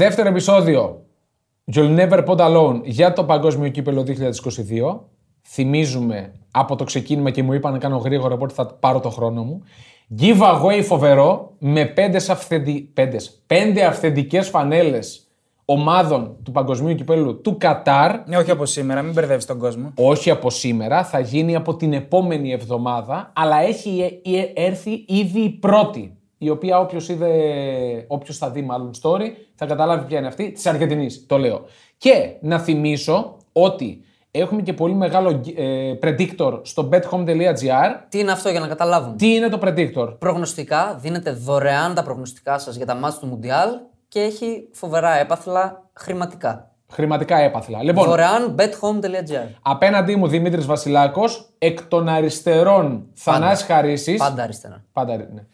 Δεύτερο επεισόδιο. You'll never put alone για το Παγκόσμιο Κύπελο 2022. Θυμίζουμε από το ξεκίνημα και μου είπαν να κάνω γρήγορα, οπότε θα πάρω το χρόνο μου. Giveaway φοβερό με πέντε, αυθεντι... πέντες, πέντε αυθεντικές φανέλες ομάδων του Παγκοσμίου Κυπέλου του Κατάρ. Ναι, όχι από σήμερα, μην μπερδεύεις τον κόσμο. Όχι από σήμερα, θα γίνει από την επόμενη εβδομάδα, αλλά έχει ε- ε- έρθει ήδη η πρώτη. Η οποία όποιος είδε, όποιος θα δει μάλλον story, θα καταλάβει ποια είναι αυτή, της Αργεντινής, το λέω. Και να θυμίσω ότι έχουμε και πολύ μεγάλο ε, predictor στο bethome.gr. Τι είναι αυτό για να καταλάβουν; Τι είναι το predictor; Προγνωστικά, δίνετε δωρεάν τα προγνωστικά σας για τα μάτια του Μουντιάλ και έχει φοβερά έπαθλα χρηματικά. Χρηματικά έπαθλα. Λοιπόν, Δωρεάν bethome.gr. απέναντί μου Δημήτρης Βασιλάκος, εκ των αριστερών Θανάς Χαρίσης. Πάντα αριστερά. Πάντα, ναι.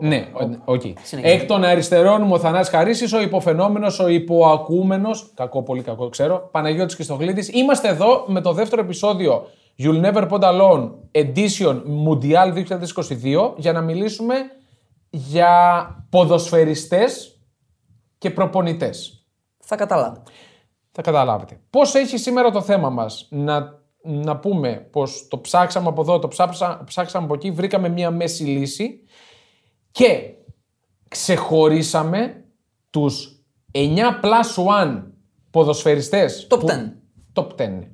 Ναι, ο- οκ. Συνεχίζει. Εκ των αριστερών μου ο Θανάς Χαρίσης, ο υποφαινόμενος, ο υποακούμενος, κακό, πολύ κακό, ξέρω, Παναγιώτης Κιστογλίδης. Είμαστε εδώ με το δεύτερο επεισόδιο You'll Never Pod Alone Edition Mundial 2022 για να μιλήσουμε για ποδοσφαιριστές και προπονητές. Θα καταλάβετε. Θα καταλάβετε. Πώς έχει σήμερα το θέμα μας. Να, να πούμε πως το ψάξαμε από εδώ, το ψάψα, ψάξαμε από εκεί, βρήκαμε μία μέση λύση και ξεχωρίσαμε τους 9 plus 1 ποδοσφαιριστές. Top που- 10. Top 10.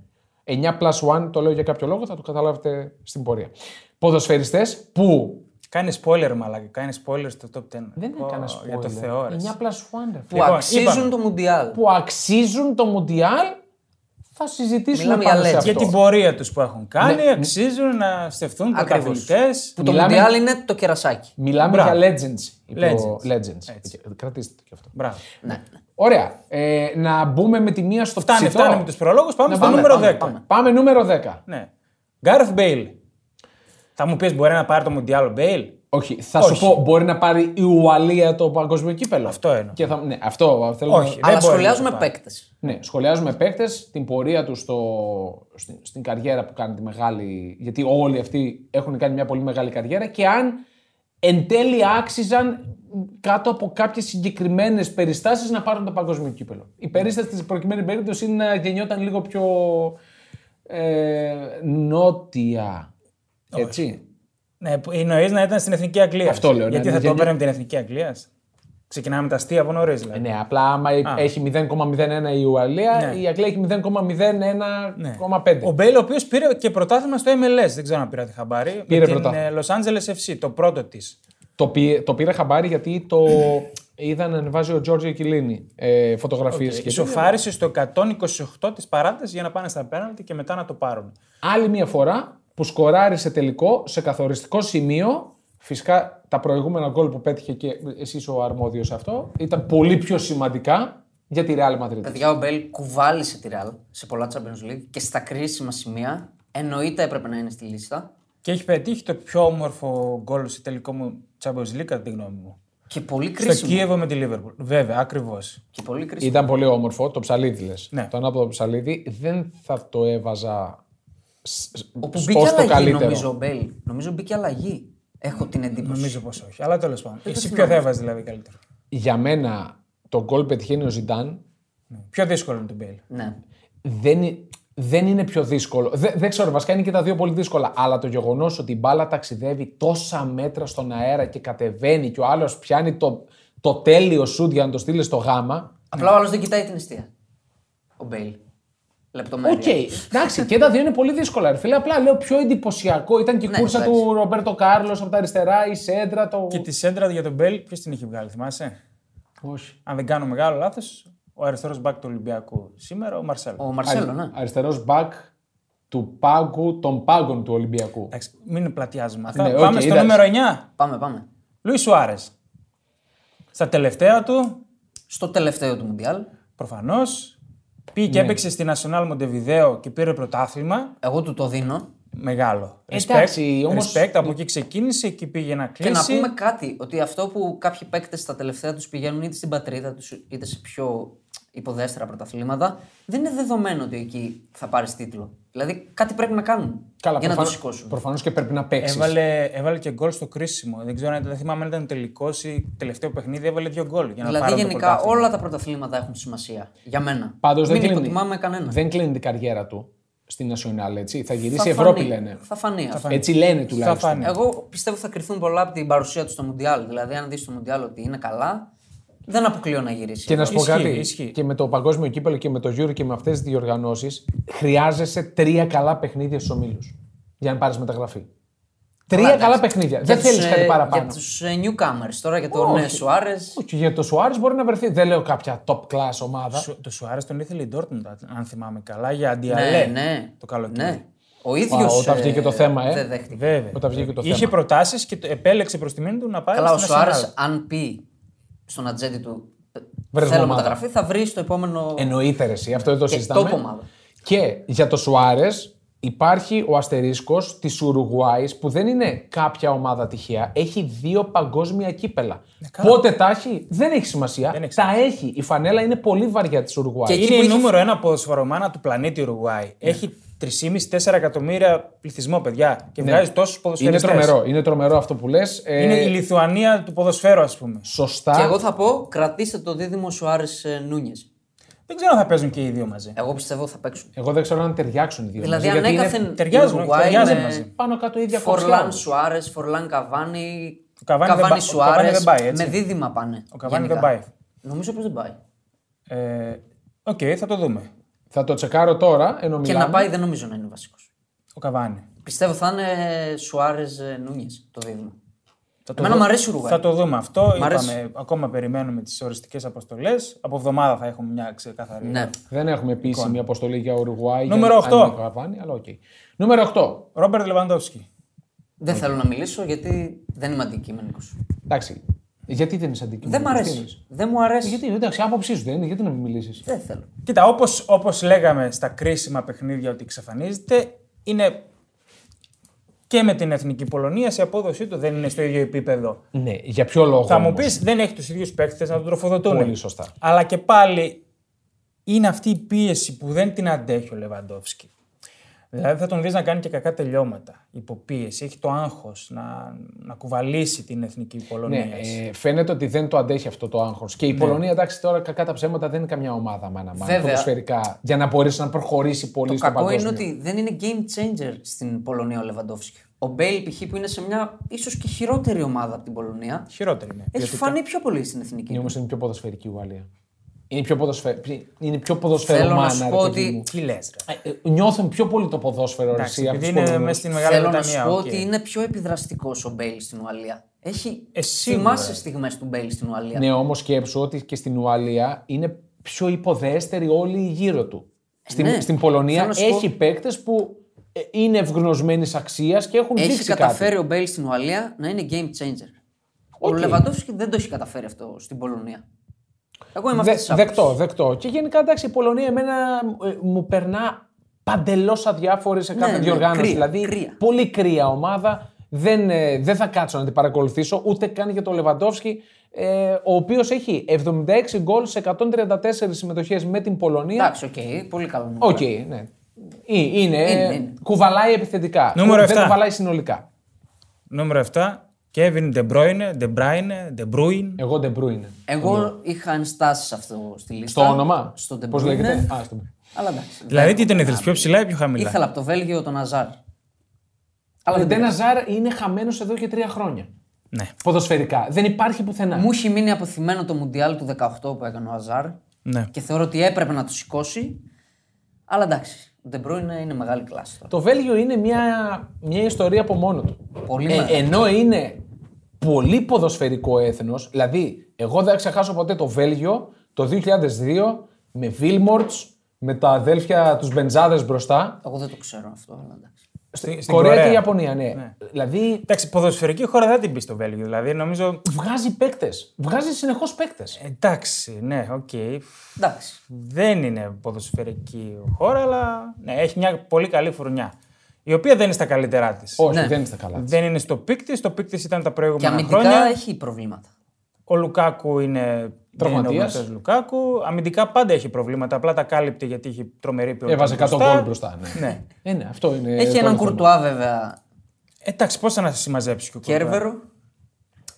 9 plus 1, το λέω για κάποιο λόγο, θα το καταλάβετε στην πορεία. Ποδοσφαιριστές που Κάνει spoiler, μαλάκα. Κάνει spoiler στο top 10. δεν Ω, έκανα Για το spoiler. Θεό, ρε. 9 plus 1, ρε φίλε. Που Λοιπόν, αξίζουν είπαμε. το Μουντιάλ. που αξίζουν το Μουντιάλ, θα συζητήσουμε Μιλάμε πάνω για σε legends. αυτό. Για την πορεία τους που έχουν κάνει, Ναι. αξίζουν να στεφθούν Ακριβώς. πρωταθλητές. Που το Μιλάμε- Μουντιάλ είναι το κερασάκι. Μιλάμε Μπράβο. για legends. είπε ο- Legends. legends. Έτσι. Κρατήστε το και αυτό. Μπράβο. Ναι. Ωραία. Ε, να μπούμε με τη μία στο Φτάνει, ψητό. φτάνει με τους προλόγους. Πάμε Να στο πάμε, νούμερο πάμε, 10. πάμε. Πάμε νούμερο 10. Ναι. Γκάρεθ Μπέιλ. Θα μου πεις, μπορεί να πάρει το Μουντιάλ ο Μπέιλ; Όχι, θα Όχι. σου πω, μπορεί να πάρει η Ουαλία το παγκόσμιο κύπελο. Αυτό εννοώ. Και θα, ναι, αυτό θέλω Όχι. να... Αλλά μπορεί σχολιάζουμε να το πάρει. παίκτες. Ναι, σχολιάζουμε παίκτες, την πορεία τους στο, στην, στην καριέρα που κάνει τη μεγάλη. Γιατί όλοι αυτοί έχουν κάνει μια πολύ μεγάλη καριέρα και αν εν τέλει άξιζαν κάτω από κάποιες συγκεκριμένες περιστάσεις να πάρουν το παγκόσμιο κύπελο. Η περίσταση στην προκειμένη περίπτωση είναι να γεννιόταν λίγο πιο ε, νότια. Έτσι. Ναι, εννοεί να ήταν στην εθνική Αγγλίας. Αυτό λέω, ναι, Γιατί ναι, θα το γιατί- έπαιρνε με την εθνική Αγγλίας. Ξεκινάμε με τα αστεία από νωρίς δηλαδή. Ναι, απλά άμα έχει 0,01 η Ουαλία, Ναι. η Αγγλία έχει 0,01,5. Ο Μπέιλ, ο οποίος πήρε και πρωτάθλημα στο MLS, δεν ξέρω αν πήρατε χαμπάρι. Πήρε με την πρωτάθλημα. ε, Los Angeles FC, το πρώτο της. Το, πή- το πήρε χαμπάρι γιατί το είδα να ανεβάζει ο Τζόρτζιο Κιλίνη ε, φωτογραφίες και τέτοια. Ισοφάρισε στο 128 της παράτασης για να πάνε στα πέναλτι και μετά να το πάρουν. Άλλη μια φορά που σκοράρει σε τελικό, σε καθοριστικό σημείο. Φυσικά τα προηγούμενα γκολ που πέτυχε και εσύ ο αρμόδιος σε αυτό ήταν πολύ πιο σημαντικά για τη Real Madrid. Παιδιά, ο Μπέλ κουβάλισε τη Real σε πολλά Champions League και στα κρίσιμα σημεία εννοείται έπρεπε να είναι στη λίστα. Και έχει πετύχει το πιο όμορφο γκολ σε τελικό μου Champions League, κατά τη γνώμη μου. Και πολύ Στο κρίσιμο. Κίεβο με τη Liverpool. Βέβαια, ακριβώς. Και πολύ κρίσιμο. Ήταν πολύ όμορφο, το ψαλίδι λες. Ναι. Το ανάποδο ψαλίδι δεν θα το έβαζα σ- σ- Όπου ως μπήκε το αλλαγή, καλύτερο. νομίζω, ο Μπέιλ. Νομίζω μπήκε αλλαγή. Έχω την εντύπωση. Νομίζω πως όχι. Αλλά τέλος πάντων. Εσύ θυμάμαι. ποιο θα έβαζες δηλαδή καλύτερο; Για μένα το γκολ πετυχαίνει ο Ζιντάν Πιο δύσκολο είναι το Μπέιλ. Ναι. δεν, είναι- δεν είναι πιο δύσκολο. Δεν, δεν ξέρω, βασικά είναι και τα δύο πολύ δύσκολα. Αλλά το γεγονός ότι η μπάλα ταξιδεύει τόσα μέτρα στον αέρα και κατεβαίνει και ο άλλος πιάνει το, το τέλειο σουτ για να το στείλει στο γάμα. Απλά ο άλλος δεν κοιτάει την εστία. Ο Μπέιλ. Λεπτομέρεια. Οκ, εντάξει, και τα δύο είναι πολύ δύσκολα. Ρε φίλε, απλά λέω πιο εντυπωσιακό. Ήταν και η Ναι, κούρσα εντάξει. του Ρομπέρτο Κάρλος από τα αριστερά, η σέντρα. Το... Και τη σέντρα για τον Μπέιλ, ποιος την είχε βγάλει, θυμάσαι; Όχι. Αν δεν κάνω μεγάλο λάθος, ο αριστερός μπακ του Ολυμπιακού σήμερα, ο Μαρσέλο. Ο Μαρσέλο, ναι. Αριστερός μπακ του πάγκου των πάγκων του Ολυμπιακού. Εντάξει, μην πλατιάζουμε αυτά. Ναι, οκ, Πάμε στο εντάξει. νούμερο 9. Πάμε, πάμε. Λουίς Σουάρες. Στα τελευταία του, Στο τελευταίο του Μουντιάλ. προφανώς, πήγε Ναι. και έπαιξε στη Nacional Montevideo και πήρε πρωτάθλημα. Εγώ του το δίνω. Μεγάλο. Εντάξει, respect, όμως- respect, από εκεί ξεκίνησε, εκεί πήγε να Και να κλείσει. πούμε κάτι, ότι αυτό που κάποιοι παίκτες στα τελευταία τους πηγαίνουν είτε στην πατρίδα τους είτε σε πιο υποδέστερα πρωταθλήματα, δεν είναι δεδομένο ότι εκεί θα πάρεις τίτλο. Δηλαδή κάτι πρέπει να κάνουν Καλά, για να το προφανώς- σηκώσουν. Προφανώς και πρέπει να παίξεις. Έβαλε, έβαλε και γκολ στο κρίσιμο. Δεν ξέρω αν δεν θυμάμαι αν ήταν τελικός ή τελευταίο παιχνίδι. Έβαλε δύο γκολ. Για να Δηλαδή πάρουν το γενικά πρωτάθλημα. όλα τα πρωταθλήματα έχουν σημασία. Για μένα. Πάντως δεν Μην κλείνει, υποτιμάμε κανένα. δεν κλείνει την καριέρα του στην National, έτσι. Θα γυρίσει Θα η Ευρώπη, φανεί. λένε. Θα φανεί αυτό. Έτσι λένε τουλάχιστον. φανεί. Εγώ πιστεύω θα κρυθούν πολλά από την παρουσία του στο Μουντιάλ. Δηλαδή, αν δεις στο Μουντιάλ ότι είναι καλά, δεν αποκλείω να γυρίσει. Και να σου πω Ισχύει, κάτι. ισχύει. Και με το παγκόσμιο κύπελο και με το Euro και με αυτές τις διοργανώσεις, χρειάζεσαι τρία καλά παιχνίδια στους ομίλους. Για να πάρεις μεταγραφή. Τρία καλά παιχνίδια. Δεν θέλεις κάτι παραπάνω. Για τους ε, newcomers τώρα, για τον Όχι. ε, Σουάρες. Όχι, για το Σουάρες μπορεί να βρεθεί. Δεν λέω κάποια top class ομάδα. Σου- Το Σουάρες τον ήθελε η Dortmund, αν θυμάμαι καλά, για αντιαλέ. Ναι, ναι. Το καλοκαίρι. Ναι. Ο ίδιος. όταν βγήκε το θέμα, ε. Δεν δέχτηκε. Βέβαια. Όταν βγήκε το Είχε θέμα. προτάσεις και το επέλεξε προς τιμή του να πάει Καλά, ο στην Σουάρες, Nacional. αν πει στον ατζέντη του ε, Βρες θέλω ομάδα. μεταγραφή, θα βρεις στο επόμενο. Εννοείται ρε, εσύ, αυτό δεν το Και συζητάμε. top ομάδα. Και για το Σουάρες υπάρχει ο αστερίσκος της Ουρουγουάης που δεν είναι κάποια ομάδα τυχαία. Έχει δύο παγκόσμια κύπελα. Πότε τα έχει, δεν έχει σημασία. Δεν έχει τα έχει. Η φανέλα είναι πολύ βαριά της Ουρουγουάης. Και εκεί Είναι που η είχε- νούμερο ένα ποδοσφαιρομάνα του πλανήτη Ουρουγουάη. Έχει 3,5-4 εκατομμύρια πληθυσμό, παιδιά. Και βγάζει τόσους Είναι ποδοσφαιριστές. τρομερό, είναι τρομερό αυτό που λες. Είναι η Λιθουανία του ποδοσφαίρου, ας πούμε. Σωστά. Και εγώ θα πω, κρατήστε το δίδυμο Σουάρε Νούνιες. Δεν ξέρω αν θα παίζουν και οι δύο μαζί. Εγώ πιστεύω θα παίξουν. Εγώ δεν ξέρω αν ταιριάξουν οι δύο. Δηλαδή, μαζί, αν γιατί έκαθεν. είναι ταιριάζουν, η Ουρουγουάη ταιριάζουν με μαζί. πάνω κάτω η ίδια Φορλάν κοψιά. Σουάρες, Φορλάν Καβάνι. Ο Καβάνι δεν πάει- ο Σουάρες. Καβάνι δεν πάει, έτσι. Με δίδυμα πάνε. Ο Καβάνι γενικά. δεν πάει. Νομίζω πως δεν πάει. Ε, Οκ, θα το δούμε. Θα το τσεκάρω τώρα, ενώ Και μιλάμε. να πάει δεν νομίζω να είναι βασικός. Ο Καβάνι. Πιστεύω θα είναι Σουάρες Νούνιες το δίδυμο. Θα το Εμένα δω- μου αρέσει η Ουρουγουάη. Θα το δούμε αυτό. Μ' αρέσει. Είπαμε, ακόμα περιμένουμε τις οριστικές αποστολές. Από εβδομάδα θα έχουμε μια ξεκαθαρή. Ναι. Δεν έχουμε επίσημη αποστολή για Ουρουγουάη. Νούμερο για- αν 8. είναι Καβάνι, αλλά οκ. Νούμερο 8. Ρόμπερτ Λεβαντόφσκι. Δεν θέλω να μιλήσω γιατί δεν είμαι αντικειμενικός. Εντάξει. Γιατί δεν είσαι αντικειμενικός; Δεν μ' αρέσει. Δεν μου αρέσει. Γιατί, εντάξει, άποψής σου δεν είναι, γιατί να μην μιλήσεις; Δεν θέλω. Κοίτα, όπως όπως λέγαμε στα κρίσιμα παιχνίδια ότι εξαφανίζεται, είναι και με την εθνική Πολωνία σε απόδοσή του δεν είναι στο ίδιο επίπεδο. Ναι, για ποιο λόγο. Θα μου όμως; πεις, δεν έχει τους ίδιους παίκτες να τον τροφοδοτούν. Πολύ σωστά. Αλλά και πάλι είναι αυτή η πίεση που δεν την αντέχει ο Λεβαντόφσκι. Δηλαδή θα τον δει να κάνει και κακά τελειώματα. Υποπίεση. Έχει το άγχος να, να κουβαλήσει την εθνική Πολωνία. Ναι, ε, φαίνεται ότι δεν το αντέχει αυτό το άγχος. Και η Ναι. Πολωνία, εντάξει, τώρα κακά τα ψέματα δεν είναι καμιά ομάδα μάνα μάνα Βέβαια. ποδοσφαιρικά για να μπορέσει να προχωρήσει πολύ Το στο κακό παγκόσμιο. είναι ότι δεν είναι game changer στην Πολωνία ο Λεβαντόφσκι. Ο Μπέιλ π.χ. που είναι σε μια ίσως και χειρότερη ομάδα από την Πολωνία. Χειρότερη είναι. Έχει ποιοτικά. φανεί πιο πολύ στην εθνική. Είναι του. όμως είναι πιο ποδοσφαιρική η Ουαλία. Είναι πιο, ποδοσφαι... είναι πιο Θέλω ποδοσφαιρομάνα. να σου ρε πω παιδί ότι- μου. Τι λες, ρε. Ε, ε, Νιώθουν πιο πολύ το ποδόσφαιρο ρε, Εντάξει, εσύ, από επειδή τους είναι Πολωνούς. μέσα στην Μεγάλη Θέλω να Βρετανία. σου πω οκ. ότι είναι πιο επιδραστικός ο Μπέιλ στην Ουαλία. Έχει. Ε, σίγουρα. Θυμάσαι στιγμές του Μπέιλ στην Ουαλία; Ναι, όμως σκέψου ότι και στην Ουαλία είναι πιο υποδέστεροι όλοι γύρω του. Στην, ναι. στην Πολωνία Θέλω να σου πω- έχει παίκτες που ε, είναι εγνωσμένης αξίας και έχουν Έχει δείξει καταφέρει κάτι. ο Μπέιλ στην Ουαλία να είναι game changer. Ο Οκ. Λεβαντόφσκι δεν το έχει καταφέρει αυτό στην Πολωνία. Εγώ είμαι Δε, αυτή της δεκτό, δεκτό. Και γενικά εντάξει, η Πολωνία εμένα ε, μου περνά παντελώς αδιάφορη σε κάθε ναι, διοργάνωση. κρύα, δηλαδή, κρύα. πολύ κρύα ομάδα. Δεν, ε, δεν θα κάτσω να την παρακολουθήσω ούτε καν για τον Λεβαντόφσκι, ε, ο οποίος έχει 76 γκολ σε 134 συμμετοχές με την Πολωνία. Εντάξει, οκ, πολύ καλό. νούμερο. Οκ, ναι. Ε, Είναι, Είναι, είναι. κουβαλάει επιθετικά. Νούμερο δεν 7. κουβαλάει συνολικά. Νούμερο 7. Kevin De Bruyne, De Bruyne, De Bruyne. Εγώ De Bruyne. Εγώ είχα ενστάσεις αυτό στη λίστα. Στο όνομα; Στο De Πώς Bruyne. λέγεται; Α, στο... Αλλά εντάξει. Δηλαδή δεν- τι τον ήθελες, πιο ψηλά ή πιο χαμηλά; Ήθελα από το Βέλγιο τον Αζάρ. Αλλά Ο δεν Ντεν πειράζει. Αζάρ είναι χαμένος εδώ και τρία χρόνια. Ναι. Ποδοσφαιρικά. Δεν υπάρχει πουθενά. Μου έχει μείνει αποθυμένο το Μουντιάλ του 18 που έκανε ο Αζάρ ναι. και θεωρώ ότι έπρεπε να το σηκώσει. Αλλά εντάξει. Ο De Bruyne είναι μεγάλη κλάση τώρα. Το Βέλγιο είναι μια, μια ιστορία από μόνο του. Πολύ Ε, μεγάλη. ενώ είναι πολύ ποδοσφαιρικό έθνος, δηλαδή εγώ δεν θα ξεχάσω ποτέ το Βέλγιο το 2002 με Βίλμορτς, με τα αδέλφια τους Μπεντζάδες μπροστά. Εγώ δεν το ξέρω αυτό, αλλά εντάξει. Στη, στην Κορέα, Κορέα. και Ιαπωνία, ναι. Δηλαδή Εντάξει, ποδοσφαιρική χώρα δεν την πεις στο Βέλγιο. Δηλαδή νομίζω. βγάζει παίκτες. Βγάζει συνεχώς παίκτες. Εντάξει, ναι, οκ. Εντάξει. Δεν είναι ποδοσφαιρική χώρα, αλλά ναι, έχει μια πολύ καλή φουρνιά. Η οποία δεν είναι στα καλύτερά της. Όχι, Ναι. δεν είναι στα καλά. Δεν είναι στο peak της. Το peak της ήταν τα Και προηγούμενα αμυντικά χρόνια. έχει προβλήματα. Ο Λουκάκου είναι. Τραυματίας. είναι ο γνωστός Λουκάκου. Αμυντικά πάντα έχει προβλήματα. Απλά τα κάλυπτε γιατί έχει τρομερή ποιότητα. Έβαζε 100 μπροστά. γκολ μπροστά. Ναι. Ναι. Ε, ναι, αυτό είναι. Έχει το έναν άλλο θέμα. κουρτουά βέβαια Εντάξει, πώς θα να συμμαζέψει και ο Κουρτουά; κέρβερο.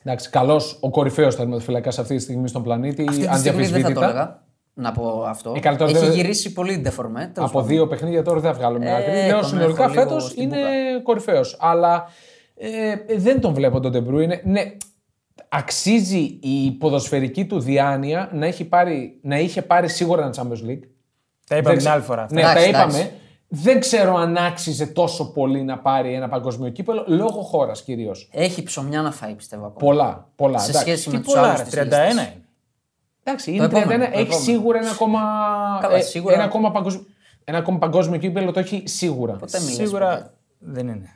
Εντάξει, καλός ο κορυφαίος τερματοφυλακά αυτή τη στιγμή στον πλανήτη. Αυτή τη στιγμή δεν θα το αδιαφυσβήτητα. έλεγα. Να πω αυτό. Ε, καλά, τώρα Έχει δεν- γυρίσει πολύ ντεφορμέ. τέλος Από πάντων. δύο παιχνίδια τώρα δεν θα βγάλω μια Ε, άκρη. τον Λέω έχω συνολικά λίγο φέτος στην είναι μπουκά. κορυφαίος. Αλλά ε, δεν τον βλέπω τον Ντεμπρούινε. Ναι, αξίζει η ποδοσφαιρική του διάνοια να, έχει πάρει, να είχε πάρει σίγουρα ένα Champions League. Τα είπαμε Δεν την ξε- άλλη φορά. αυτά. Ναι, Εντάξει, τα είπαμε. εντάξει. Δεν ξέρω αν άξιζε τόσο πολύ να πάρει ένα παγκόσμιο κύπελλο λόγω χώρας κυρίως. Έχει ψωμιά να φάει, πιστεύω. ακόμα. Πολλά. πολλά Σε εντάξει. σχέση με Τι του πολλά, άλλου ρε, 31 είναι. Εντάξει, είναι 31. επόμενο, το έχει επόμενο. σίγουρα ένα ακόμα, Καλά, ε, σίγουρα. ένα ακόμα, παγκόσμιο, ένα ακόμα παγκόσμιο κύπελλο. Το έχει σίγουρα. Ποτέ μιλάς, Σίγουρα ποτέ. δεν είναι.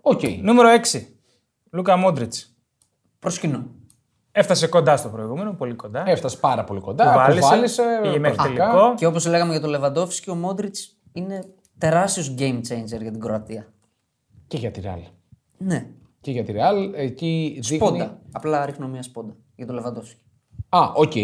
Οκ. Νούμερο 6. Λούκα Μόντριτς. Προσκυνώ. Έφτασε κοντά στο προηγούμενο, πολύ κοντά. Έφτασε πάρα πολύ κοντά. Κουβάλησε, κουβάλησε, πήγε μέχρι πραγματικά. τελικό. Και όπως λέγαμε για τον Λεβαντόφσκι, ο Μόντριτς είναι τεράστιος game changer για την Κροατία. Και για τη Ρεάλ. Ναι. Και για τη Ρεάλ. Εκεί δείχνει. Σπόντα. Απλά ρίχνω μια σπόντα για τον Λεβαντόφσκι. Α, οκ.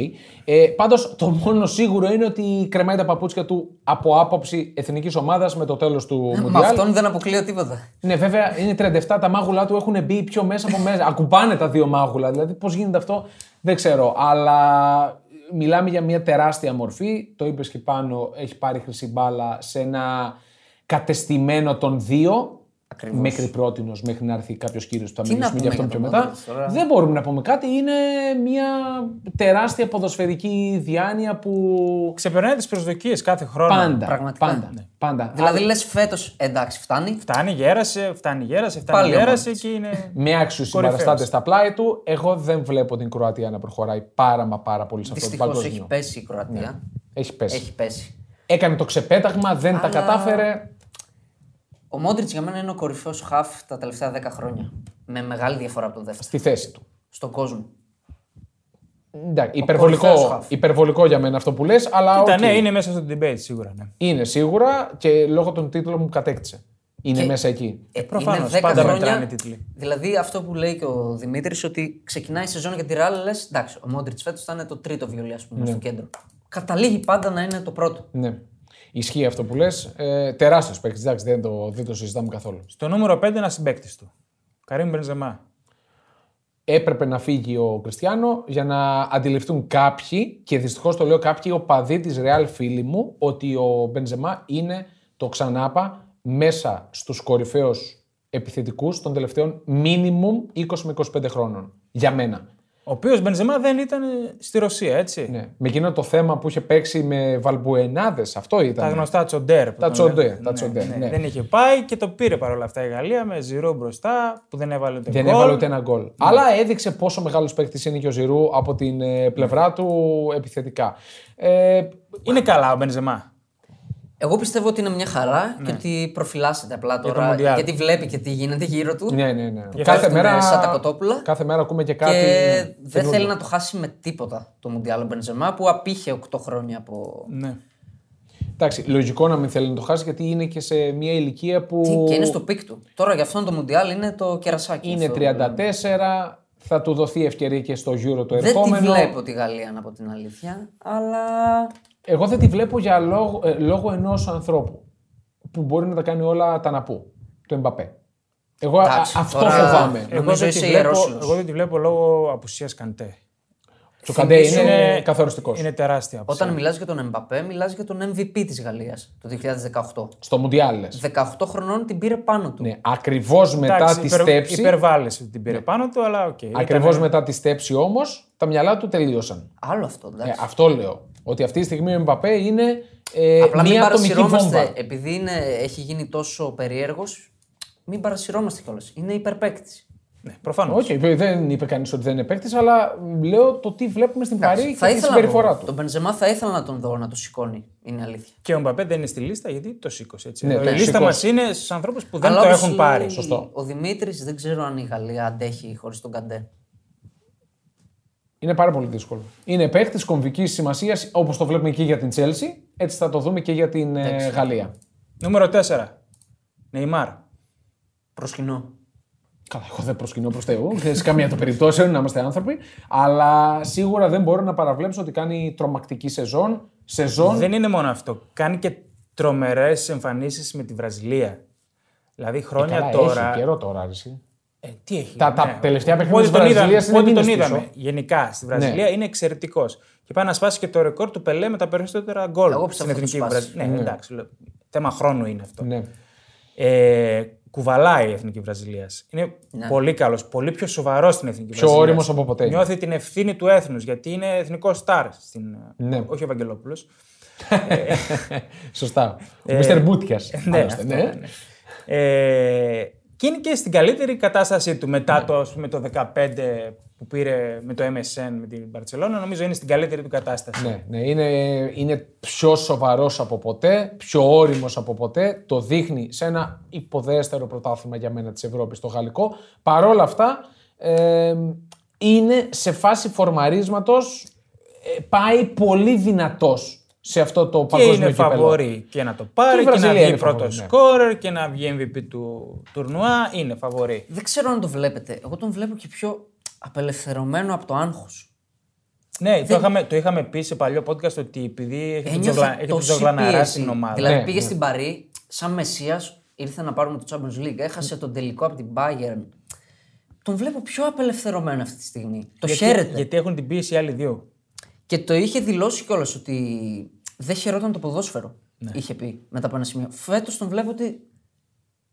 Ε, Πάντως το μόνο σίγουρο είναι ότι κρεμάει τα παπούτσια του από άποψη εθνικής ομάδας με το τέλος του Με Μουντιάλ. αυτόν δεν αποκλείω τίποτα. Ναι, βέβαια είναι 37. Τα μάγουλά του έχουν μπει πιο μέσα από μέσα. Ακουμπάνε τα δύο μάγουλα. Δηλαδή, πώς γίνεται αυτό, δεν ξέρω. Αλλά μιλάμε για μια τεράστια μορφή. Το είπες και πάνω, έχει πάρει χρυσή μπάλα σε ένα κατεστημένο των δύο. Ακριβώς. Μέχρι πρώτη, μέχρι να έρθει κάποιος κύριος που θα Τι να μιλήσουμε για πούμε αυτόν πιο για τον μετά. Modric τώρα; Δεν μπορούμε να πούμε κάτι. Είναι μια τεράστια ποδοσφαιρική διάνοια που. Ξεπερνάει τις προσδοκίες κάθε χρόνο. Πάντα. Πραγματικά. Πάντα. πάντα. Δηλαδή λες φέτος, εντάξει, φτάνει. Φτάνει, γέρασε, φτάνει, γέρασε, φτάνει, Πάλι ο γέρασε Μόντριτς. και είναι. με άξιους Κορυφαίος. συμπαραστάτες στα πλάι του. Εγώ δεν βλέπω την Κροατία να προχωράει πάρα μα πάρα πολύ σε αυτό το Δυστυχώς παγκόσμιο. έχει πέσει η Κροατία. Έχει πέσει. Έχει πέσει. Έκανε το ξεπέταγμα, δεν τα Αλλά- κατάφερε. Ο Μόντριτς για μένα είναι ο κορυφαίος χαφ τα τελευταία 10 χρόνια. Με μεγάλη διαφορά από τον δεύτερο. Στη θέση του. Στον κόσμο. Εντάξει, υπερβολικό, κορυφαίος χαφ. υπερβολικό για μένα αυτό που λες, αλλά Κοίτα, οκ. ναι, είναι μέσα στο debate σίγουρα. Ναι. είναι σίγουρα και λόγω των τίτλων που κατέκτησε. Είναι Και- μέσα εκεί. Ε, προφανώς, είναι 10 πάντα χρόνια. μετράνε οι τίτλοι. Δηλαδή αυτό που λέει και ο Δημήτρης, ότι ξεκινάει η σεζόν για τη Ρεάλ, λες εντάξει, ο Μόντριτς φέτος θα είναι το τρίτο βιολί, ας πούμε, στο κέντρο. Καταλήγει πάντα να είναι το πρώτο. Ναι. Ισχύει αυτό που λες. Ε, Τεράστιος παίκτης. Εντάξει, δεν το, δεν το συζητάμε καθόλου. Στο νούμερο 5 ένας συμπέκτη του. Καρύμ Μπενζεμά. έπρεπε να φύγει ο Κριστιανό για να αντιληφθούν κάποιοι, και δυστυχώς το λέω κάποιοι, οπαδοί της Ρεάλ φίλοι μου, ότι ο Μπενζεμά είναι το ξανάπα μέσα στους κορυφαίους επιθετικούς των τελευταίων minimum 20 με 25 χρόνων. Για μένα. Ο οποίος Μπενζεμά δεν ήταν στη Ρωσία, έτσι. Ναι. Με εκείνο το θέμα που είχε παίξει με Βαλμπουενάδες, αυτό ήταν. Τα γνωστά τσοντέρ. που Τα τον τσοντέρ, λένε. τα Ναι, τσοντέρ, ναι. ναι. Δεν είχε πάει και το πήρε παρόλα αυτά η Γαλλία με Ζηρού μπροστά που δεν έβαλε ούτε Δεν γκολ. έβαλε ούτε ένα γκολ. Αλλά έδειξε πόσο μεγάλος παίκτης είναι και ο Ζηρού από την ε, πλευρά του επιθετικά. Ε, Είναι καλά ο Μπενζεμά. Εγώ πιστεύω ότι είναι μια χαρά Ναι. και ότι προφυλάσσεται απλά το τώρα. Μουντιάλ. γιατί βλέπει και τι γίνεται γύρω του. Ναι, ναι, ναι. Για Κάθε πέφτουνε μέρα, σαν τα κοτόπουλα. κάθε μέρα ακούμε και κάτι. και ναι, δεν καινούργιο. θέλει να το χάσει με τίποτα το Μουντιάλ ο Μπενζεμά που απείχε 8 χρόνια από. Ναι. Εντάξει, λογικό να μην θέλει να το χάσει γιατί είναι και σε μια ηλικία που Τι- Και είναι στο peak του. Τώρα για αυτόν το Μουντιάλ είναι το κερασάκι. είναι αυτό. 34. Θα του δοθεί ευκαιρία και στο Euro το Δεν τη ερχόμενο. βλέπω τη Γαλλία, να πω την αλήθεια. Αλλά. Εγώ δεν τη βλέπω για λόγω, ε, λόγω ενός ανθρώπου που μπορεί να τα κάνει όλα τα ναπού. Το Εμπαπέ. Εγώ α- Εντάξει, αυτό τώρα- φοβάμαι. Εγώ Εγώ, Νομίζω δεν τη είσαι βλέπω, ιερόσυλος. εγώ δεν τη βλέπω λόγω απουσίας Καντέ. Το Καντέ θυμίσου- είναι καθοριστικός. Είναι τεράστια απουσία. Όταν μιλάς για τον Εμπαπέ, μιλάς για τον MVP της Γαλλίας το 2018. Στο Μουντιάλ λες. 18 χρονών την πήρε πάνω του. Ναι, ακριβώς μετά Εντάξει, τη υπερ- στέψη. Υπερβάλλεις ότι την πήρε πάνω του, αλλά οκ. Ακριβώς ήταν- μετά τη στέψη όμως, τα μυαλά του τελείωσαν. Άλλο αυτό, εντάξει. Ε, αυτό λέω. Ότι αυτή τη στιγμή ο Εμπαπέ είναι ε, Απλά μην μια ατομική παρασυρόμαστε, βόμβα. επειδή είναι, έχει γίνει τόσο περίεργος, μην παρασυρόμαστε κιόλας. Είναι υπερπαίκτης. Ναι, προφανώς. Όχι, δεν είπε κανείς ότι δεν είναι παίκτης, αλλά λέω το τι βλέπουμε στην Παρί και Θα τη ήθελα να συμπεριφορά δω. του. Τον Μπενζεμά θα ήθελα να τον δω να το σηκώνει. Είναι αλήθεια. Και ο Εμπαπέ δεν είναι στη λίστα γιατί το σήκωσε. Έτσι. Ναι, Εδώ το η λίστα μας σήκωσε. είναι στους ανθρώπους που δεν Αλλά το όπως έχουν λέει πάρει. Σωστό. Ο Δημήτρης δεν ξέρω αν η Γαλλία αντέχει χωρίς τον Καντέ. Είναι πάρα πολύ δύσκολο. Είναι παίκτης κομβικής σημασίας όπως το βλέπουμε και για την Τσέλσι, έτσι θα το δούμε και για την ε, Γαλλία. Νούμερο 4. Νεϊμάρ. Προσκυνώ. Καλά, εγώ δεν προσκυνώ προς Θεού. σε καμία των περιπτώσεων να είμαστε άνθρωποι. Αλλά σίγουρα δεν μπορώ να παραβλέψω ότι κάνει τρομακτική σεζόν. Σεζόν. Δεν είναι μόνο αυτό. Κάνει και τρομερές εμφανίσεις με τη Βραζιλία. Δηλαδή χρόνια Καλά, τώρα. Έχει καιρό τώρα, αρέσει. Ε, τι έχει. Τα- τα τελευταία παιχνίδια Πότε της τον Βραζιλίας είδαμε, είναι πότε τον μήνες είδαμε. πίσω. Γενικά στη Βραζιλία είναι εξαιρετικός. Και πάει να σπάσει και το ρεκόρ του Πελέ με τα περισσότερα γκολ Εγώ στην πιστεύω θα το εθνική σπάσει. Βραζιλία. Ναι, εντάξει. λέω, Θέμα χρόνου είναι αυτό. Ναι. Ε, κουβαλάει η εθνική Βραζιλία. Είναι πολύ καλός, πολύ πιο σοβαρός στην εθνική Πιο Βραζιλίας. όριμος από ποτέ. Νιώθει την ευθύνη του έθνους γιατί είναι εθνικός στάρ. Στην... Ναι. Όχι ο Ευαγγελόπουλος. Σωστά. Ο Μίστερ Μπούτια. ναι, αυτό, ναι. Ε, και είναι και στην καλύτερη κατάστασή του μετά το, ας πούμε, το 15 που πήρε με το MSN με την Barcelona. Νομίζω είναι στην καλύτερη του κατάσταση. Ναι, ναι είναι, είναι πιο σοβαρός από ποτέ, πιο όριμος από ποτέ. Το δείχνει σε ένα υποδέστερο πρωτάθλημα για μένα της Ευρώπης, το γαλλικό. Παρ' όλα αυτά, ε, είναι σε φάση φορμαρίσματος. πάει πολύ δυνατός σε αυτό το Και παγκόσμιο είναι κύπελλο. φαβορή και να το πάρει η και, να Βραζιλία βγει είναι πρώτος φαβορή, ναι. σκόρερ και να βγει MVP του τουρνουά. Είναι φαβορή. Δεν ξέρω αν το βλέπετε. Εγώ τον βλέπω και πιο απελευθερωμένο από το άγχος. Ναι, το, είχαμε, το είχαμε πει σε παλιό podcast ότι επειδή έχει τον Ένιωθε Τζογλα- έχει τον τόση Τζογλαναρά πίεση. στην ομάδα. Δηλαδή Ναι, πήγε ναι. στην Παρή, σαν Μεσσίας, ήρθε να πάρουμε το Champions League. Έχασε τον τελικό από την Bayern. Τον βλέπω πιο απελευθερωμένο αυτή τη στιγμή. Το γιατί, χαίρεται. γιατί έχουν την πίεση οι άλλοι δύο. Και το είχε δηλώσει κιόλας ότι δεν χαιρόταν το ποδόσφαιρο. Ναι. Είχε πει μετά από ένα σημείο. Φέτος τον βλέπω ότι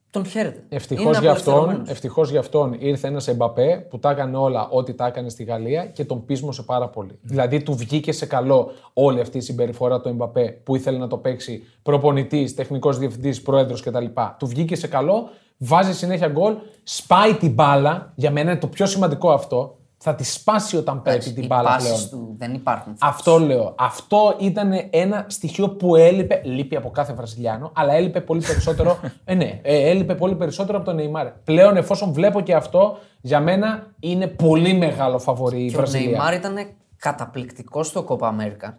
τον χαίρεται. Ευτυχώς Είναι για, αυτόν, απελευθερωμένος. ευτυχώς για αυτόν ήρθε ένας Εμπαπέ που τα έκανε όλα ό,τι τα έκανε στη Γαλλία και τον πείσμωσε πάρα πολύ. Δηλαδή του βγήκε σε καλό όλη αυτή η συμπεριφορά του Εμπαπέ που ήθελε να το παίξει προπονητής, τεχνικός διευθυντής, πρόεδρος κτλ. Του βγήκε σε καλό, βάζει συνέχεια γκολ, σπάει την μπάλα. Για μένα είναι το πιο σημαντικό αυτό. Θα τη σπάσει όταν πρέπει την Οι μπάλα πάσεις πλέον. του δεν υπάρχουν. Αυτό λέω. Αυτό ήταν ένα στοιχείο που έλειπε. Λείπει από κάθε Βραζιλιάνο, αλλά έλειπε πολύ περισσότερο. ε, ναι, ε, έλειπε πολύ περισσότερο από τον Νεϊμάρ. Πλέον, εφόσον βλέπω και αυτό, για μένα είναι πολύ μεγάλο φαβορή η Και ο Βραζιλία. Νεϊμάρ ήταν καταπληκτικός στο Copa America.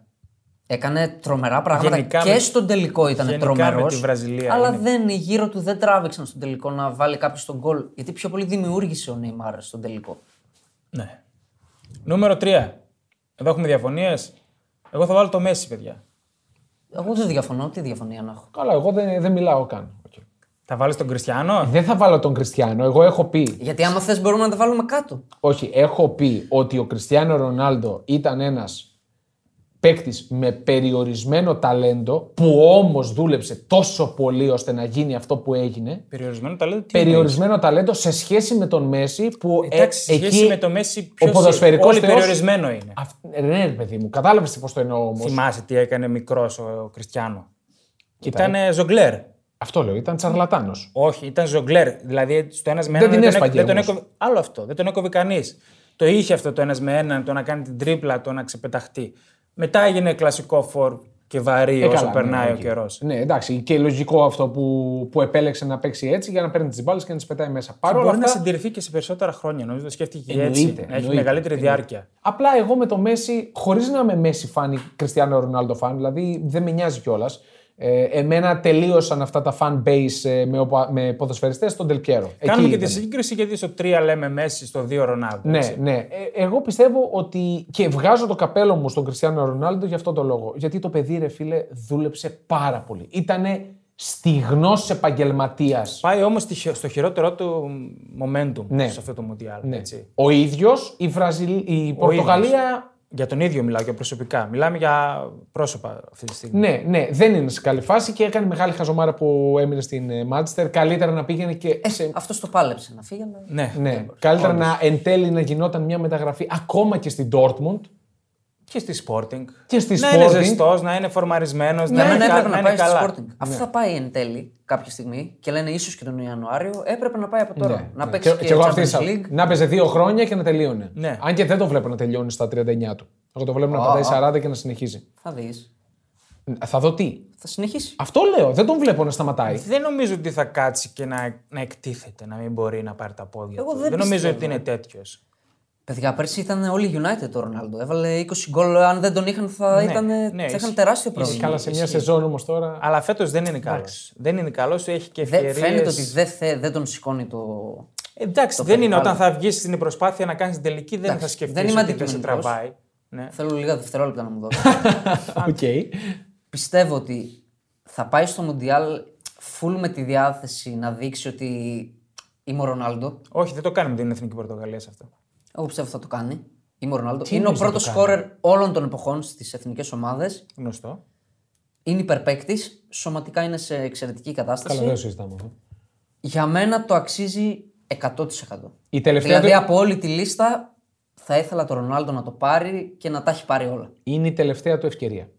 Έκανε τρομερά πράγματα Γενικά και με- στον τελικό ήταν γενικά τρομερός. με τη Βραζιλία Αλλά είναι. δεν, οι γύρω του δεν τράβηξαν στον τελικό να βάλει κάποιος το γκολ. Γιατί πιο πολύ δημιούργησε ο Νεϊμάρ στον τελικό. Ναι. Νούμερο 3. Εδώ έχουμε διαφωνίες. Εγώ θα βάλω τον Μέσι, παιδιά. Εγώ δεν διαφωνώ, τι διαφωνία να έχω. Καλά, εγώ δεν, δεν μιλάω καν. Οκ. Θα βάλεις τον Κριστιανό; Δεν θα βάλω τον Κριστιανό. Εγώ έχω πει. Γιατί άμα θες μπορούμε να τα βάλουμε κάτω. Όχι, έχω πει ότι ο Κριστιανό Ρονάλντο ήταν ένας παίκτης με περιορισμένο ταλέντο που όμως δούλεψε τόσο πολύ ώστε να γίνει αυτό που έγινε. Περιορισμένο ταλέντο. τι περιορισμένο ταλέντο σε σχέση με τον Μέση που εννοείς; Εντάξει, σε ε, σχέση εκεί με το Μέση, ο ποιος ποδοσφαιρικός Όλοι θεός- περιορισμένο είναι. Αυ- Ναι, ρε παιδί μου, κατάλαβες πώς το εννοώ όμως. Θυμάσαι τι έκανε μικρός ο Κριστιανό. Ήταν ζογκλέρ. Αυτό λέω, ήταν τσαρλατάνος. Όχι, ήταν ζογκλέρ. Δηλαδή στο ένας με Δεν έναν. την τον έσπαγε δεν τον όμως. έκοβε- Άλλο αυτό. Δεν τον έκοβε κανείς. Το είχε αυτό το ένας με έναν, το να κάνει την τρίπλα, το να ξεπεταχτεί. Μετά έγινε κλασικό φορ και βαρύ όσο καλά, περνάει ναι, ο οκ. καιρός. Ναι, εντάξει, και λογικό αυτό που, που επέλεξε να παίξει έτσι για να παίρνει τις μπάλες και να τις πετάει μέσα. Παρ' όλα Μπορεί να αυτά, συντηρηθεί και σε περισσότερα χρόνια. Νομίζω το σκέφτηκε και Εννοείται, έτσι. Να έχει εννοείται, μεγαλύτερη εννοείται. διάρκεια. Απλά εγώ με τον Μέσι, χωρίς να είμαι Μέση φαν ή Κριστιανό Ρονάλντο φαν, δηλαδή δεν με νοιάζει κιόλας. Ε, εμένα τελείωσαν αυτά τα fan base ε, με, οπα- με ποδοσφαιριστές στον Ντελ Πιέρο. Κάνουμε Εκεί και τη ήταν. σύγκριση γιατί στο 3 λέμε Μέση, στο 2 Ρονάλντο. Ναι, έτσι. ναι. Ε, εγώ πιστεύω ότι. και βγάζω το καπέλο μου στον Κριστιανό Ρονάλντο για αυτό το λόγο. Γιατί το παιδί, ρε φίλε, δούλεψε πάρα πολύ. Ήτανε στιγνός επαγγελματίας. Πάει όμως στο χειρότερό του momentum Ναι. σε αυτό το Μουντιάλ. Ναι. Έτσι. Ο ίδιος, η, Βραζιλ... η Πορτογαλία. Για τον ίδιο μιλάω και προσωπικά. Μιλάμε για πρόσωπα αυτή τη στιγμή. Ναι, ναι, δεν είναι σε καλή φάση και έκανε μεγάλη χαζομάρα που έμεινε στην ε, Μάντσεστερ. Καλύτερα να πήγαινε και. σε... Αυτό το πάλεψε να φύγει, αλλά. Ναι. Ναι, καλύτερα να εν τέλει να γινόταν μια μεταγραφή ακόμα και στην Dortmund Και στη Sporting. και στη Να είναι Sporting. ζεστός, να είναι φορμαρισμένος, Για να, μένα είναι, κα- έπρεπε να να είναι πάει στη καλά. Sporting. Αφού θα πάει εν τέλει κάποια στιγμή και λένε ίσως και τον Ιανουάριο, έπρεπε να πάει από τώρα. Ναι, να ναι. παίξει και, και εγώ Champions αυτή ίσα- League. Να παίζει δύο χρόνια και να τελείωνε. Ναι. Αν και δεν το βλέπω να τελειώνει στα 39 του. Εγώ το βλέπω να πατάει 40 και να συνεχίζει. Θα δεις. Θα δω τι. Θα συνεχίσει. Αυτό λέω. Δεν τον βλέπω να σταματάει. Δεν νομίζω ότι θα κάτσει και να, να εκτίθεται, να μην μπορεί να πάρει τα πόδια Εγώ του. δεν νομίζω πιστεύω. ότι είναι τέτοιος. Παιδιά, πέρσι ήταν όλοι United το Ρονάλντο. Έβαλε 20 γκολ. Αν δεν τον είχαν, θα, Ναι, ήταν, ναι, θα ισχύει. είχαν τεράστιο πρόβλημα. Καλά σε μια σεζόν όμως τώρα. Αλλά φέτος δεν είναι καλός. Δεν είναι καλός, έχει και Δεν, ευκαιρίες. φαίνεται ότι δεν, θε, δεν τον σηκώνει το. Εντάξει, δεν είναι όταν θα βγεις στην προσπάθεια να κάνεις την τελική, δεν Εντάξει, θα σκεφτείς δεν είμαι ότι δεν σε αντικειμενικός. τραβάει. Ναι. Θέλω λίγα δευτερόλεπτα να μου δώσεις. Οκ. Πιστεύω ότι θα πάει στο Μουντιάλ full με τη διάθεση να δείξει ότι είμαι ο Ρονάλντο. Όχι, δεν το κάνει με την εθνική Πορτογαλία σε αυτό. Εγώ πιστεύω θα το κάνει. Είμαι ο Ρονάλντο. Τι Είναι ο εννοείς θα πρώτος το σκόρερ όλων των εποχών στις εθνικές ομάδες. Γνωστό. Είναι υπερπαίκτης. Σωματικά είναι σε εξαιρετική κατάσταση. Καλά, δεν το συζητάμε αυτό. Για μένα το αξίζει 100%. Η τελευταία Δηλαδή του- από όλη τη λίστα θα ήθελα τον Ρονάλντο να το πάρει και να τα έχει πάρει όλα. Είναι η τελευταία του ευκαιρία.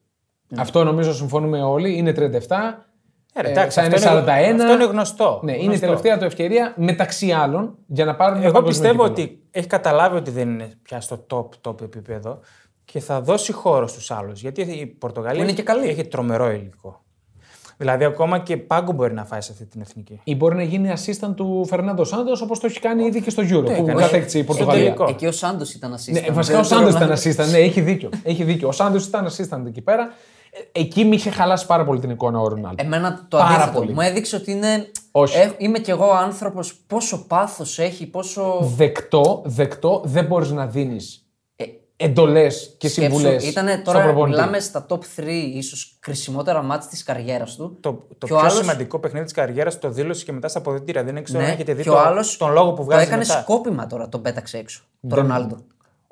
Ναι. Αυτό νομίζω συμφωνούμε όλοι. Είναι 37. Ε, ρε, ε, εντάξει, θα είναι αυτό 41. είναι- αυτό είναι γνωστό. Ναι, είναι η Γνωστό. τελευταία του ευκαιρία μεταξύ άλλων για να πάρουν το Εγώ παγκόσμιο πιστεύω κύπελλο. ότι έχει καταλάβει ότι δεν είναι πια στο top, top επίπεδο και θα δώσει χώρο στους άλλους. Γιατί η Πορτογαλία Που είναι και καλή. έχει τρομερό υλικό. Δηλαδή, ακόμα και πάγκο μπορεί να φάει σε αυτή την εθνική. Ή μπορεί να γίνει assistant του Φερνάντο Σάντος όπως το έχει κάνει ήδη και στο Euro που έκανε. κατέκτησε η Στο Πορτογαλία. τελικό. Εκεί ο Σάντος ήταν assistant. Ναι, βασικά ο Δεν Σάντο το ήταν Ρονάλντο. assistant. Ναι, έχει δίκιο. έχει δίκιο. Ο Σάντος ήταν assistant εκεί πέρα. Ε, Εκεί με είχε χαλάσει πάρα πολύ την εικόνα ο Ρονάλντο. Εμένα το Πάρα αντίθετο. πολύ. Μου έδειξε ότι είναι. Όχι. Ε, είμαι κι εγώ άνθρωπος. Πόσο πάθος έχει, πόσο. Δεκτό, δεκτό, δεν μπορείς να δίνεις Ε, εντολές και σκέψου, συμβουλές. Ήτανε τώρα μιλάμε στα top 3 ίσως χρησιμότερα μάτς της καριέρας του. Το, το Και πιο ο άλλος- σημαντικό παιχνίδι της καριέρας το δήλωσε και μετά στα αποδητήρια. Δεν ξέρω αν Ναι, έχετε δει και το, ο άλλος τον λόγο που βγάζει Το έκανε μετά. σκόπιμα τώρα, τον πέταξε έξω. Το Ρονάλντο.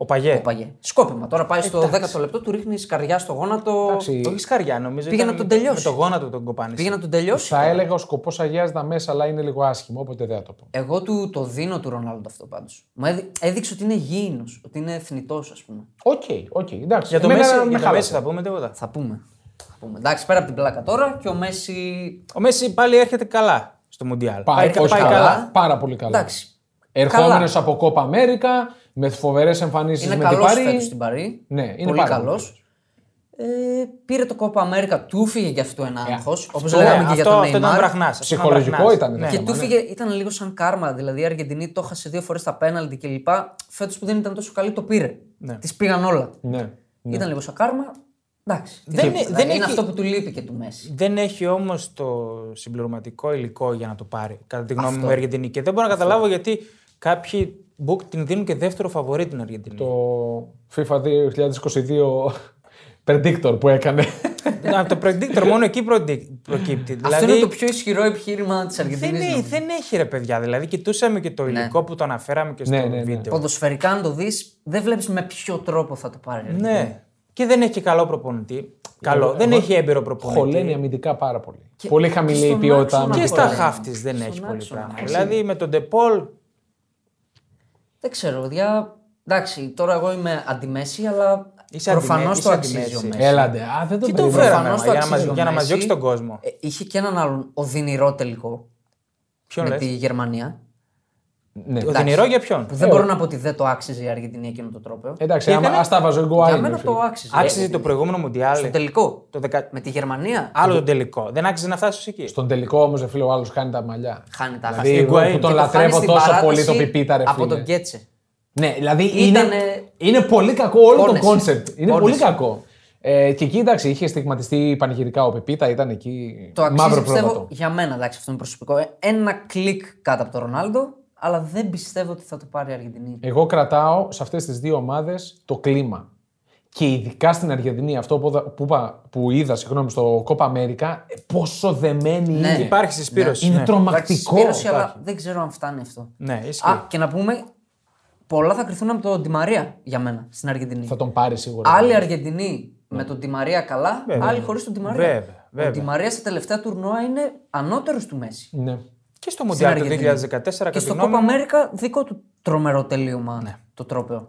Ο Παγέ. Ο Παγέ. Σκόπιμα. Τώρα πάει στο 10ο λεπτό, του ρίχνει καρδιά στο γόνατο. Εντάξει, Το έχεις καριά, νομίζω. Πήγε ήταν να τον με- τελειώσει. Με το γόνατο τον κοπάνησε. Πήγε να τον τελειώσει. Θα έλεγα ο σκοπός αγιάζει τα μέσα, αλλά είναι λίγο άσχημο, οπότε δεν θα το πω. Εγώ του το δίνω του Ρονάλντο αυτό πάντως. Μου έδει- έδειξε ότι είναι γήινος, ότι είναι θνητός, ας πούμε. Οκ, οκ, εντάξει. Για το Εμένα Μέση, με για το χάλασε. Μέση θα πούμε τίποτα. Θα πούμε. Θα πούμε. Εντάξει, πέρα από την πλάκα τώρα και ο Μέση. Ο Μέση πάλι έρχεται καλά στο Μουντιάλ. Πάει, Έρχεται- όχι πάει καλά, καλά. Πάρα πολύ καλά. Εντάξει. Ερχόμενος καλά. από Κόπα Αμέρικα, με φοβερές εμφανίσεις Είναι με την καλός Παρή. φέτος στην Παρή. Ναι, είναι πολύ πάρα καλός. πολύ Ε, πήρε το κόπα Αμέρικα, του φύγε γι' αυτό ένα άγχος. Όπως Αυτό- λέγαμε και για αυτό, τον αυτό ήταν Neymar. βραχνάς, αυτό ήταν Ψυχολογικό βραχνάς. ήταν, Ναι. Και θέμα, του ναι. φύγε, ήταν λίγο σαν κάρμα. Δηλαδή η Αργεντινή το έχασε δύο φορές τα πέναλτι κλπ. Φέτος που δεν ήταν τόσο καλή το πήρε. Ναι. Τη πήγαν όλα. Ναι. Ήταν λίγο σαν κάρμα. Εντάξει. Δεν Δεν, είναι- είναι, δεν είναι έχει- αυτό που του λείπει και του Μέση. Δεν έχει όμως το συμπληρωματικό υλικό για να το πάρει. Κατά τη γνώμη Αυτό. μου η Αργεντινή. Και δεν μπορώ να καταλάβω γιατί κάποιοι book την δίνουν και δεύτερο φαβορή την Αργεντινή. Το FIFA 2022 predictor που έκανε. Να, το predictor μόνο εκεί προδι- προκύπτει. Αυτό δηλαδή, είναι το πιο ισχυρό επιχείρημα της δεν, Αργεντινής. έχει, δεν έχει ρε παιδιά. Δηλαδή, κοιτούσαμε και το υλικό που το αναφέραμε και στο Ναι, ναι, ναι. βίντεο. Ποδοσφαιρικά, αν το δεις, δεν βλέπεις με ποιο τρόπο θα το πάρει. η Αργεντινή. Ναι. Και δεν έχει και καλό προπονητή. Καλό. δεν έχει έμπειρο προπονητή. Χωλαίνει αμυντικά πάρα πολύ. Και- πολύ και χαμηλή η στον ποιότητα. άξονα Και αμυντικά. στα χωλαίνει. χάφ της δεν Στον έχει πολύ άξονα. πράγμα. Έτσι. Δηλαδή με τον Ντεπόλ. Δεν ξέρω, παιδιά. Εντάξει, τώρα εγώ είμαι αντιμέση, αλλά Είσαι προφανώς αντιμέ- το είσαι αξίζει ο αντιμέση. Μέσης. Έλαντε. Α, δεν το Τι το περίμενα. φέραμε προφανώς μα, το για να μας, αξίζει ο για να μας Μέσης. διώξει τον κόσμο. Ε, είχε και έναν άλλον οδυνηρό τελικό Ποιον με λες; τη Γερμανία. Ναι. Οδυνηρό για ποιον; Που δεν μπορώ να πω ότι δεν το άξιζε η Αργεντινή εκείνο το τρόπαιο. Εντάξει, Και άμα έκανε- ας τα βάζω εγώ Για άλλη, μένα φίλε. το άξιζε. Άξιζε Ε, το προηγούμενο Μουντιάλ. Στο τελικό. Το δεκα... Με τη Γερμανία. Άλλο τον τελικό. Δεν άξιζε να φτάσει εκεί. Στον τελικό όμως, φίλε, ο άλλος χάνει τα μαλλιά. Χάνει τα Δηλαδή, χάσει. εγώ Higuain. που τον Και το χάνεις λατρεύω στην τόσο παράταση πολύ το Πιπίτα, ρε Από φίλε. τον Γκέτσε. Ναι, δηλαδή Ήτανε- είναι, είναι πολύ κακό όλο το Πόνεσε. concept. Είναι Πόνεσε. πολύ κακό. Ε, και εκεί εντάξει, είχε στιγματιστεί πανηγυρικά ο Πιπίτα, ήταν εκεί Το αξίζει μαύρο πιστεύω πρόβατο. για μένα, εντάξει, αυτό είναι προσωπικό. Ε, Ένα κλικ κάτω από τον Ρονάλντο, αλλά δεν πιστεύω ότι θα το πάρει η Αργεντινή. Εγώ κρατάω σε αυτές τις δύο ομάδες το κλίμα. Και ειδικά στην Αργεντινή, αυτό που, είδα- που, είπα- που είδα συγγνώμη, στο Κόπα Αμέρικα, ε, πόσο δεμένη Ναι. είναι. Υπάρχει συσπείρωση. Είναι ναι. τρομακτικό. Εντάξει, συσπείρωση, αλλά δεν ξέρω αν φτάνει αυτό. Ναι, ισχύει. Α, και να πούμε, πολλά θα κρυθούν από τον Ντι Μαρία για μένα στην Αργεντινή. Θα τον πάρει σίγουρα. Άλλη Αργεντινή με τον Ντι Μαρία καλά, Βέβαια. άλλη χωρίς τον Ντι Μαρία. Βέβαια, βέβαια. Ο Ντι Μαρία στα τελευταία τουρνουά είναι ανώτερος του Μέση. Ναι. Και στο Στην Μουντιάλ του Αργεντινή. 2014 κατά Και τη στο γνώμη Κόπα μου, Αμέρικα δικό του τρομερό τελείωμα το τρόπαιο.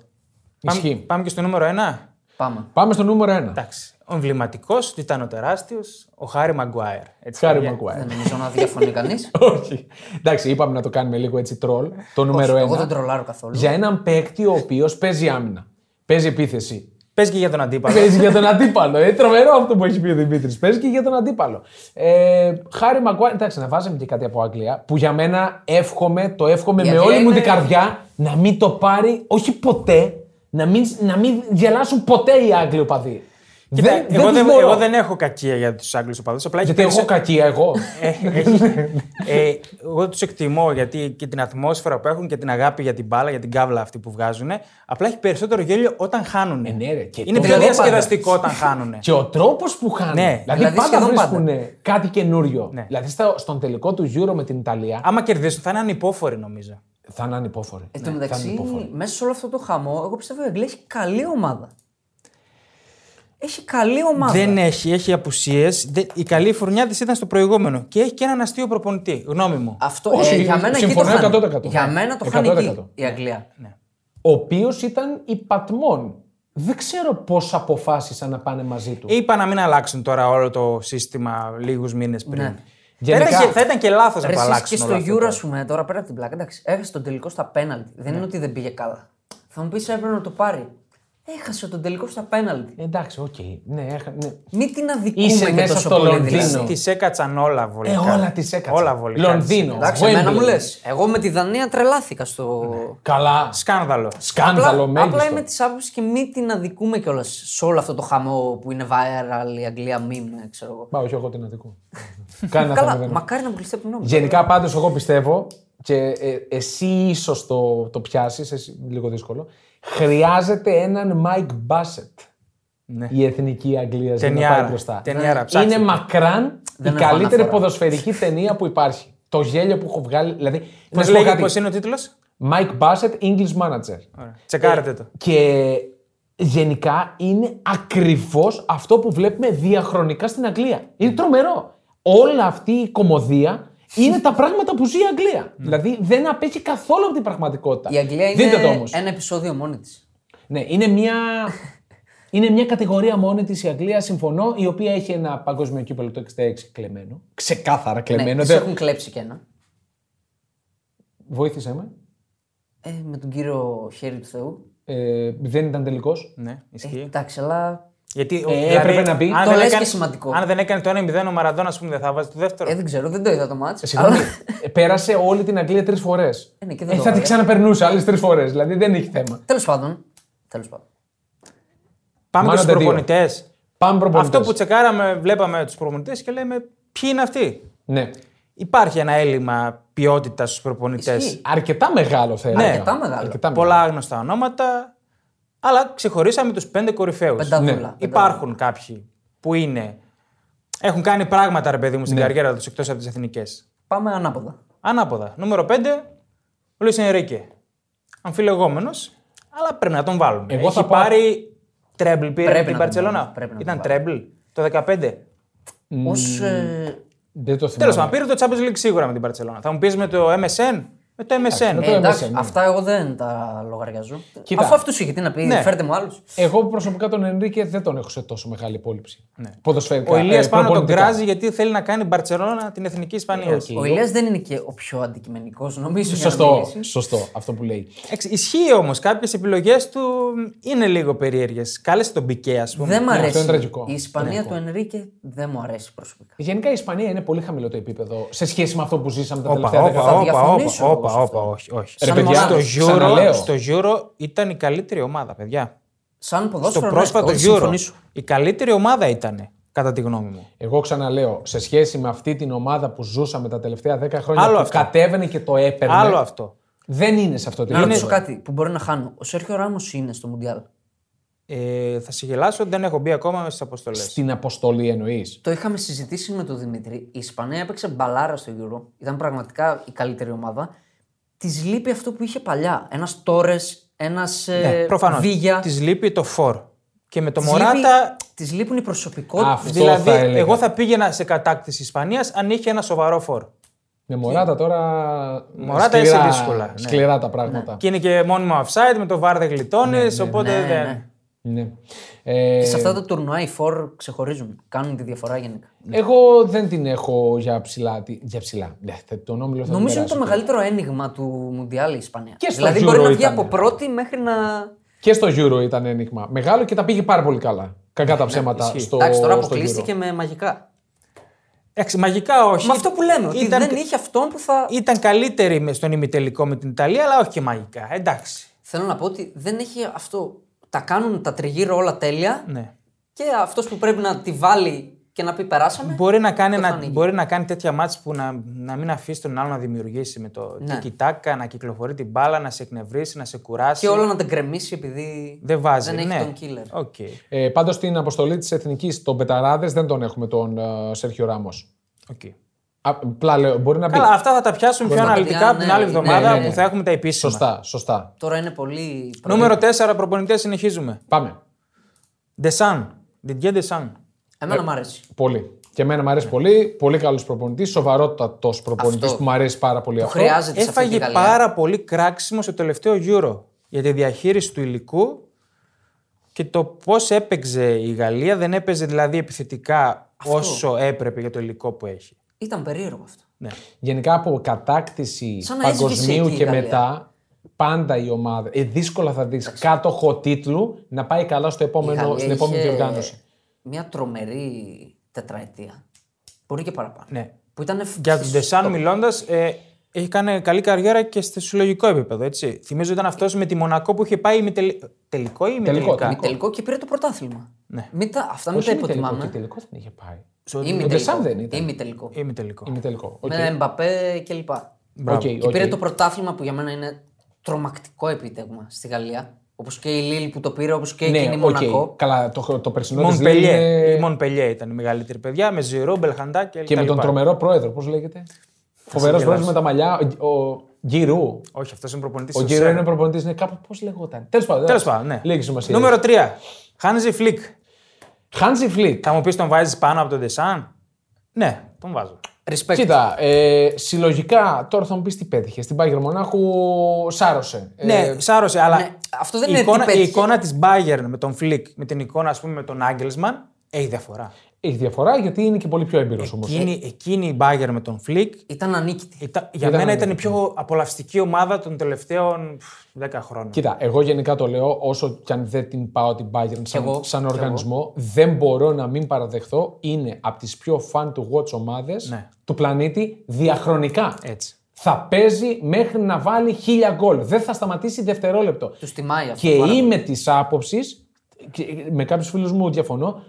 Ισχύει. Πάμε, πάμε και στο νούμερο 1. Πάμε. Πάμε στο νούμερο 1. Εντάξει. Ο εμβληματικός ήταν ο τεράστιος, ο Χάρη Μαγκουάιρ. Έτσι, Χάρη παιδιά. Μαγκουάιρ. Δεν νομίζω να διαφωνεί κανείς. Όχι. Εντάξει, είπαμε να το κάνουμε λίγο έτσι τρόλ. Το νούμερο 1. Εγώ δεν τρολάρω καθόλου. Για έναν παίκτη ο οποίος παίζει άμυνα. Παίζει επίθεση. Πες και για τον αντίπαλο. Παίζει για τον αντίπαλο. Είναι τρομερό αυτό που έχει πει ο Δημήτρης. Παίζει και για τον αντίπαλο. Ε, Χάρη Μαγκουάιρ, εντάξει, να βάζαμε και κάτι από Αγγλία που για μένα εύχομαι, το εύχομαι Η με Αγγλία όλη μου είναι- την καρδιά να μην το πάρει, όχι ποτέ, να μην, να μην γελάσουν ποτέ οι Άγγλοι οπαδοί. Κοίτα, δεν, εγώ, δεν, δεν, τους μπορώ. εγώ δεν έχω κακία για τους Άγγλους οπαδούς. Απλά έχει Γιατί έχω περισσότερο- κακία εγώ. Ε, έχει- ε, εγώ τους εκτιμώ γιατί και την ατμόσφαιρα που έχουν και την αγάπη για την μπάλα, για την κάβλα αυτή που βγάζουν. Απλά έχει περισσότερο γέλιο όταν χάνουν. Ε, ναι, ρε, και Είναι το πιο λέω διασκεδαστικό όταν χάνουν. Και ο τρόπος που χάνουν. Ναι. Δηλαδή, Δηλαδή, πάντα σχεδόν βρίσκουν πάντα. κάτι καινούριο. Ναι. Δηλαδή στο- στον τελικό του Euro με την Ιταλία Άμα κερδίσουν θα είναι ανυπόφοροι νομίζω. θα είναι ανυπόφοροι. Εν Ναι, τω θα μεταξύ, είναι ανυπόφοροι. μέσα σε όλο αυτό το χαμό, εγώ πιστεύω η Αγγλία έχει καλή ομάδα. Έχει καλή ομάδα. Δεν έχει, έχει απουσίες. Η καλή φουρνιά της ήταν στο προηγούμενο. Και έχει και έναν αστείο προπονητή. Γνώμη μου. Αυτό, Όχι, ε, για μένα εκεί το συμφωνώ χάνει. 100%. Για μένα το χάνει 100%. εκεί η Αγγλία. Ο οποίος ήταν υπατμόν. Δεν ξέρω πώς αποφάσισαν να πάνε μαζί του. Είπα να μην αλλάξουν τώρα όλο το σύστημα λίγους μήνες πριν. Ναι. Γενικά- θα, ήταν και, θα ήταν και λάθος να Ρε, το εσείς αλλάξουν. και όλο στο αυτό Euro, τώρα. ας πούμε, τώρα πέρα από την πλάκα, εντάξει, έχασε τον τελικό στα πέναλτι. Δεν Ναι. είναι ότι δεν πήγε καλά. Θα μου πεις έπρεπε να το πάρει. Έχασε τον τελικό στα πέναλτι. Εντάξει, οκ. Ναι, έχα- ναι. Μην την αδικούμε Είσαι και μέσα τόσο στο πολύ. Λονδίνο. δηλαδή. Τη έκατσαν όλα βολικά. Ε, όλα τις έκατσαν. Όλα βολικά. Λονδίνο. Εντάξει, Wembley. εμένα μου λες. Εγώ με τη Δανία τρελάθηκα στο. Καλά. Σκάνδαλο. Σκάνδαλο Απλά, απλά μέγιστο. είμαι της άποψης και μην την αδικούμε κιόλας σε όλο αυτό το χαμό που είναι viral η Αγγλία meme, ξέρω εγώ. Μα όχι, εγώ την αδικώ. Κάνει ένα Καλά, θέμα δεν μακάρι να αποκλειστεί από την νόμο. Γενικά πάντως εγώ πιστεύω και ε, εσύ ίσως το, το πιάσεις, λίγο δύσκολο. Χρειάζεται έναν Mike Bassett. Ναι. Η εθνική Αγγλία για να Ταινιάρα. πάει μπροστά. Ταινιάρα, ψάξτε Είναι το. μακράν Δεν η έχω καλύτερη αναφορά. ποδοσφαιρική ταινία που υπάρχει. Το γέλιο που έχω βγάλει. Δηλαδή, Πώς να σου πω λέγεται, κάτι. πώς είναι ο τίτλος; Mike Bassett, English Manager. Τσεκάρετε το. Και γενικά είναι ακριβώς αυτό που βλέπουμε διαχρονικά στην Αγγλία. Είναι τρομερό. Όλη αυτή η κομμωδία είναι τα πράγματα που ζει η Αγγλία. Δηλαδή δεν απέχει καθόλου από την πραγματικότητα. Η Αγγλία Δείτε το είναι όμως. ένα επεισόδιο μόνη της. Ναι, είναι μια, είναι μια κατηγορία μόνη της η Αγγλία, συμφωνώ, η οποία έχει ένα παγκόσμιο κύπελο το 66 κλεμμένο. Ξεκάθαρα Ναι, κλεμμένο. τους Δεν- έχουν κλέψει κι ένα. Βοήθησέ με. Ε, με τον κύριο Χέρι του Θεού. Ε, δεν ήταν τελικός. Ναι, Ε, ισχύει. εντάξει, αλλά Γιατί Ε, έπρεπε να μπει. αν Το δεν λες έκανε- και σημαντικό. Αν δεν έκανε το 1-0 ο Μαραντόνα, ας πούμε, δεν θα βάζει το δεύτερο. ε, δεν ξέρω, δεν το είδα το μάτς. Συγγνώμη, αλλά- ε, πέρασε όλη την Αγγλία τρεις φορές. Ε, ναι, και δεν ε, το θα την βάλε. ξαναπερνούσε άλλες τρεις φορές. Δηλαδή δεν έχει θέμα. Τέλος πάντων. Τέλος πάντων. Πάμε και Μάλλον στου τα δύο. προπονητές. Πάμε προπονητές. Αυτό που τσεκάραμε, βλέπαμε τους προπονητές και λέμε ποιοι είναι αυτοί; Ναι. Υπάρχει ένα έλλειμμα ποιότητας στους προπονητές. Ισχύει. Αρκετά μεγάλο θα έλεγα. Αρκετά μεγάλο. Αρκετά Πολλά άγνωστα ονόματα. Αλλά ξεχωρίσαμε τους πέντε κορυφαίους. Πενταδούλα. Ναι. πενταδούλα. Υπάρχουν κάποιοι που είναι. Έχουν κάνει πράγματα, ρε παιδί μου, στην Ναι. καριέρα τους εκτός από τις εθνικές. Πάμε ανάποδα. Ανάποδα. Νούμερο 5, ο Λουίς Ενρίκε. Αμφιλεγόμενος, αλλά πρέπει να τον βάλουμε. Εγώ Έχει θα πάω- πάρει treble, πήρε Πρέπει την να τον Παρσελώνα. βάλουμε. Πρέπει να Ήταν τον treble το 15. Ως, ε, Δεν το θυμάμαι. Τέλος πάντων, πήρε το Champions League σίγουρα με την Μπαρσελόνα. Θα μου πεις με το MSN. Με το MSN. με ε, το εντάξει, MSN, ναι. αυτά εγώ δεν τα λογαριάζω. Κοίτα. Αφού αυτούς είχε, τι να πει, Ναι. φέρτε μου άλλους. Εγώ προσωπικά τον Ενρίκε δεν τον έχω σε τόσο μεγάλη υπόληψη. Ναι. Ποδοσφαιρικά. Ο Ηλίας ε, πάνω τον προπονητικά. κράζει γιατί θέλει να κάνει Μπαρσελόνα την εθνική Ισπανία. οκ. Ο Ηλίας δεν είναι και ο πιο αντικειμενικός, νομίζω. για να Σωστό, μιλήσεις. σωστό αυτό που λέει. Εξ- Ισχύει όμως, κάποιες επιλογές του είναι λίγο περίεργες. Κάλεσε τον Πικέ, ας πούμε. Δεν μ' Ναι, αυτό αρέσει. είναι τραγικό. Η Ισπανία του Ενρίκε δεν μου αρέσει προσωπικά. Γενικά η Ισπανία είναι πολύ χαμηλό το επίπεδο σε σχέση με αυτό που ζήσαμε τα Όπα, τελευταία όπα, δέκα θα χρόνια. Όπα, διαφωνήσω όπα, εγώ όπα, σε αυτό. όπα, όχι, όχι. Ρε Σαν παιδιά, μονάδα. Στο ξαναλέω. Euro, στο Euro ήταν η καλύτερη ομάδα, παιδιά. Σαν Στο ποδόσφαιρο, ναι, πρόσφατο εγώ θα Euro. συμφωνήσω. Η καλύτερη ομάδα ήταν, κατά τη γνώμη μου. Εγώ ξαναλέω, σε σχέση με αυτή την ομάδα που ζούσαμε τα τελευταία 10 χρόνια Άλλο που αυτό. κατέβαινε και το έπαιρνε. Άλλο αυτό. Δεν είναι σε αυτό το Να επίπεδο. ρωτήσω κάτι που μπορεί να χάνω. Ο Σέρχιο Ράμος είναι στο Μουντιάλ. Ε, θα σε γελάσω, δεν έχω μπει ακόμα μέσα στις αποστολές. Στην αποστολή εννοείς. Το είχαμε συζητήσει με τον Δημήτρη. Η Ισπανία έπαιξε μπαλάρα στο Euro. Ήταν πραγματικά η καλύτερη ομάδα. Της λείπει αυτό που είχε παλιά. Ένας Τόρες, ένας Ναι, Προφανώς. Βίγια. Της λείπει το φορ. Και με το Της Μωράτα. λείπει- Της λείπουν οι προσωπικότητες. Αυτό Δηλαδή, θα έλεγα. εγώ θα πήγαινα σε κατάκτηση Ισπανίας αν είχε ένα σοβαρό φορ. Με Μωράτα τώρα. Μωράτα σκληρά, είσαι δύσκολα, ναι. Σκληρά τα πράγματα. Και είναι και μόνιμο offside, με το βάρ δεν γλιτώνει, οπότε ναι, δεν. Ναι. Ναι. Ε, Σε αυτά τα τουρνουά οι φορ ξεχωρίζουν. Κάνουν τη διαφορά γενικά. Εγώ δεν την έχω για ψηλά. τι- Για ψηλά. Ναι, θε- τον όμιλο θα Νομίζω τον είναι το περάσει. μεγαλύτερο ένιγμα του Μουντιάλ η Ισπανία. Και στο δηλαδή Euro μπορεί να βγει ήταν. από πρώτη μέχρι να. Και στο Euro ήταν ένιγμα. Μεγάλο και τα πήγε πάρα πολύ καλά. Κακά τα ψέματα ισχύει. στο, Εντάξει, τώρα στο αποκλείστηκε με μαγικά. Εντάξει, μαγικά όχι. Με αυτό που λέμε, ότι Ήταν- δεν είχε αυτόν που θα. Ήταν καλύτερη με- στον ημιτελικό με την Ιταλία, αλλά όχι και μαγικά. Εντάξει. Θέλω να πω ότι δεν έχει αυτό. Τα κάνουν τα τριγύρω όλα τέλεια. Ναι. και αυτός που πρέπει να τη βάλει και να πει περάσαμε. Μπορεί να, κάνει το θα ένα, ανοίγει. μπορεί να κάνει τέτοια ματς που να, να μην αφήσει τον άλλο να δημιουργήσει με το Ναι. tiki-taka, να κυκλοφορεί την μπάλα, να σε εκνευρίσει, να σε κουράσει. Και όλο να την κρεμίσει επειδή Δεν βάζει. δεν έχει ναι. τον killer. Οκ. Ε, Πάντως στην αποστολή της Εθνικής, τον Πεταράδες δεν τον έχουμε τον ε, Σέρχιο Ράμος. οκ. Απλά λέω, μπορεί να μπει. Καλά, αυτά θα τα πιάσουμε πιο να τα αναλυτικά παιδιά, την ναι, άλλη ναι, εβδομάδα ναι, ναι. που θα έχουμε τα επίσημα. Σωστά, σωστά. Τώρα είναι πολύ. Νούμερο 4, προπονητές, συνεχίζουμε. Πάμε. Ντεσάν. Didier Ντεσάν. Εμένα μου αρέσει. Πολύ. Και εμένα μου αρέσει πολύ. Πολύ καλός προπονητής. Σοβαρότατος προπονητής Αυτό. που μου αρέσει πάρα πολύ Το αυτό. χρειάζεται σε αυτή τη Έφαγε Γαλλία. πάρα πολύ κράξιμο στο τελευταίο Euro για τη διαχείριση του υλικού και το πώς έπαιξε η Γαλλία. Δεν έπαιζε δηλαδή επιθετικά όσο έπρεπε για το υλικό που έχει. Ήταν περίεργο αυτό. Ναι. Γενικά από κατάκτηση Σαν να έσβησε παγκοσμίου εκεί η και Γαλλία. μετά, πάντα η ομάδα. Ε, δύσκολα θα δεις κάτοχο τίτλου να πάει καλά στο Η επόμενο, Γαλλία στην επόμενη είχε διοργάνωση. Μια τρομερή τετραετία. Μπορεί και παραπάνω. Ναι. Που ήταν Για τον Ντεσάν μιλώντας, ε, έχει κάνει καλή καριέρα και στο συλλογικό επίπεδο. Έτσι. Θυμίζω ήταν αυτός με τη Μονακό που είχε πάει με τελ... τελικό ή με Τελικό, τελικά; τελικό. τελικό και πήρε το πρωτάθλημα. Ναι. Μην τα, αυτά μην Όχι τα ημιτελικό, υποτιμάμε. και τελικό δεν είχε πάει. Ή Ο Ντεσάν δεν ήταν. Ή τελικό. Ή με τελικό. Είναι τελικό. Οκ. Με Εμπαπέ κλπ. Μπράβο. Οκ, Και οκ. πήρε το πρωτάθλημα που για μένα είναι τρομακτικό επίτευγμα στη Γαλλία. Όπως και η Λίλ που το πήρε, όπως και εκείνη η Ναι, οκ. Μονακό. Καλά, το, το περσινό της Μονπελιέ. είναι- Η Μονπελιέ ήταν η μεγαλύτερη παιδιά με Ζιρού, Μπελχαντά και, Και με τα τον λοιπά. τρομερό πρόεδρο, πώς λέγεται; Φοβερός γελάσω. πρόεδρο με τα μαλλιά. Ο, ο Γκι Ρου. Όχι, αυτός είναι προπονητής. Ο Γκι Ρου είναι προπονητής, είναι κάπου πώς λεγόταν. Τέλος πάντων. Τέλος πάντων, ναι. Λίγη σημασία. Νούμερο 3. Χάνσι Φλικ. Χάνσι Φλικ. Θα μου πεις τον βάζεις πάνω από τον Ντεσάν; Ναι, τον βάζω. Respect. Κοίτα, ε, συλλογικά τώρα θα μου πεις τι πέτυχες. Στην Μπάγερν Μονάχου σάρωσε. Ε, ναι, σάρωσε, αλλά ναι, αυτό δεν η, είναι τι εικόνα, η πέτυχε. εικόνα της Bayern με τον Φλικ, με την εικόνα ας πούμε με τον Νάγκελσμαν, έχει διαφορά. Έχει διαφορά γιατί είναι και πολύ πιο έμπειρος όμως. Εκείνη, εκείνη η Bayern με τον Φλικ Ήταν ανίκητη. ήταν, για Ήταν μένα ήταν η ανίκητη. πιο απολαυστική ομάδα των τελευταίων πφ, 10 χρόνων. Κοίτα, εγώ γενικά το λέω, όσο κι αν δεν την πάω την Bayern σαν, εγώ, σαν κι οργανισμό, δεν μπορώ να μην παραδεχθώ. Είναι από τις πιο fan to watch ομάδες Ναι. του πλανήτη διαχρονικά. Έτσι. Θα παίζει μέχρι να βάλει χίλια γκολ. Δεν θα σταματήσει δευτερόλεπτο. Τους τιμάει αυτό. Και πάρα πολύ. είμαι της άποψης, με κάποιους φίλους μου διαφωνώ,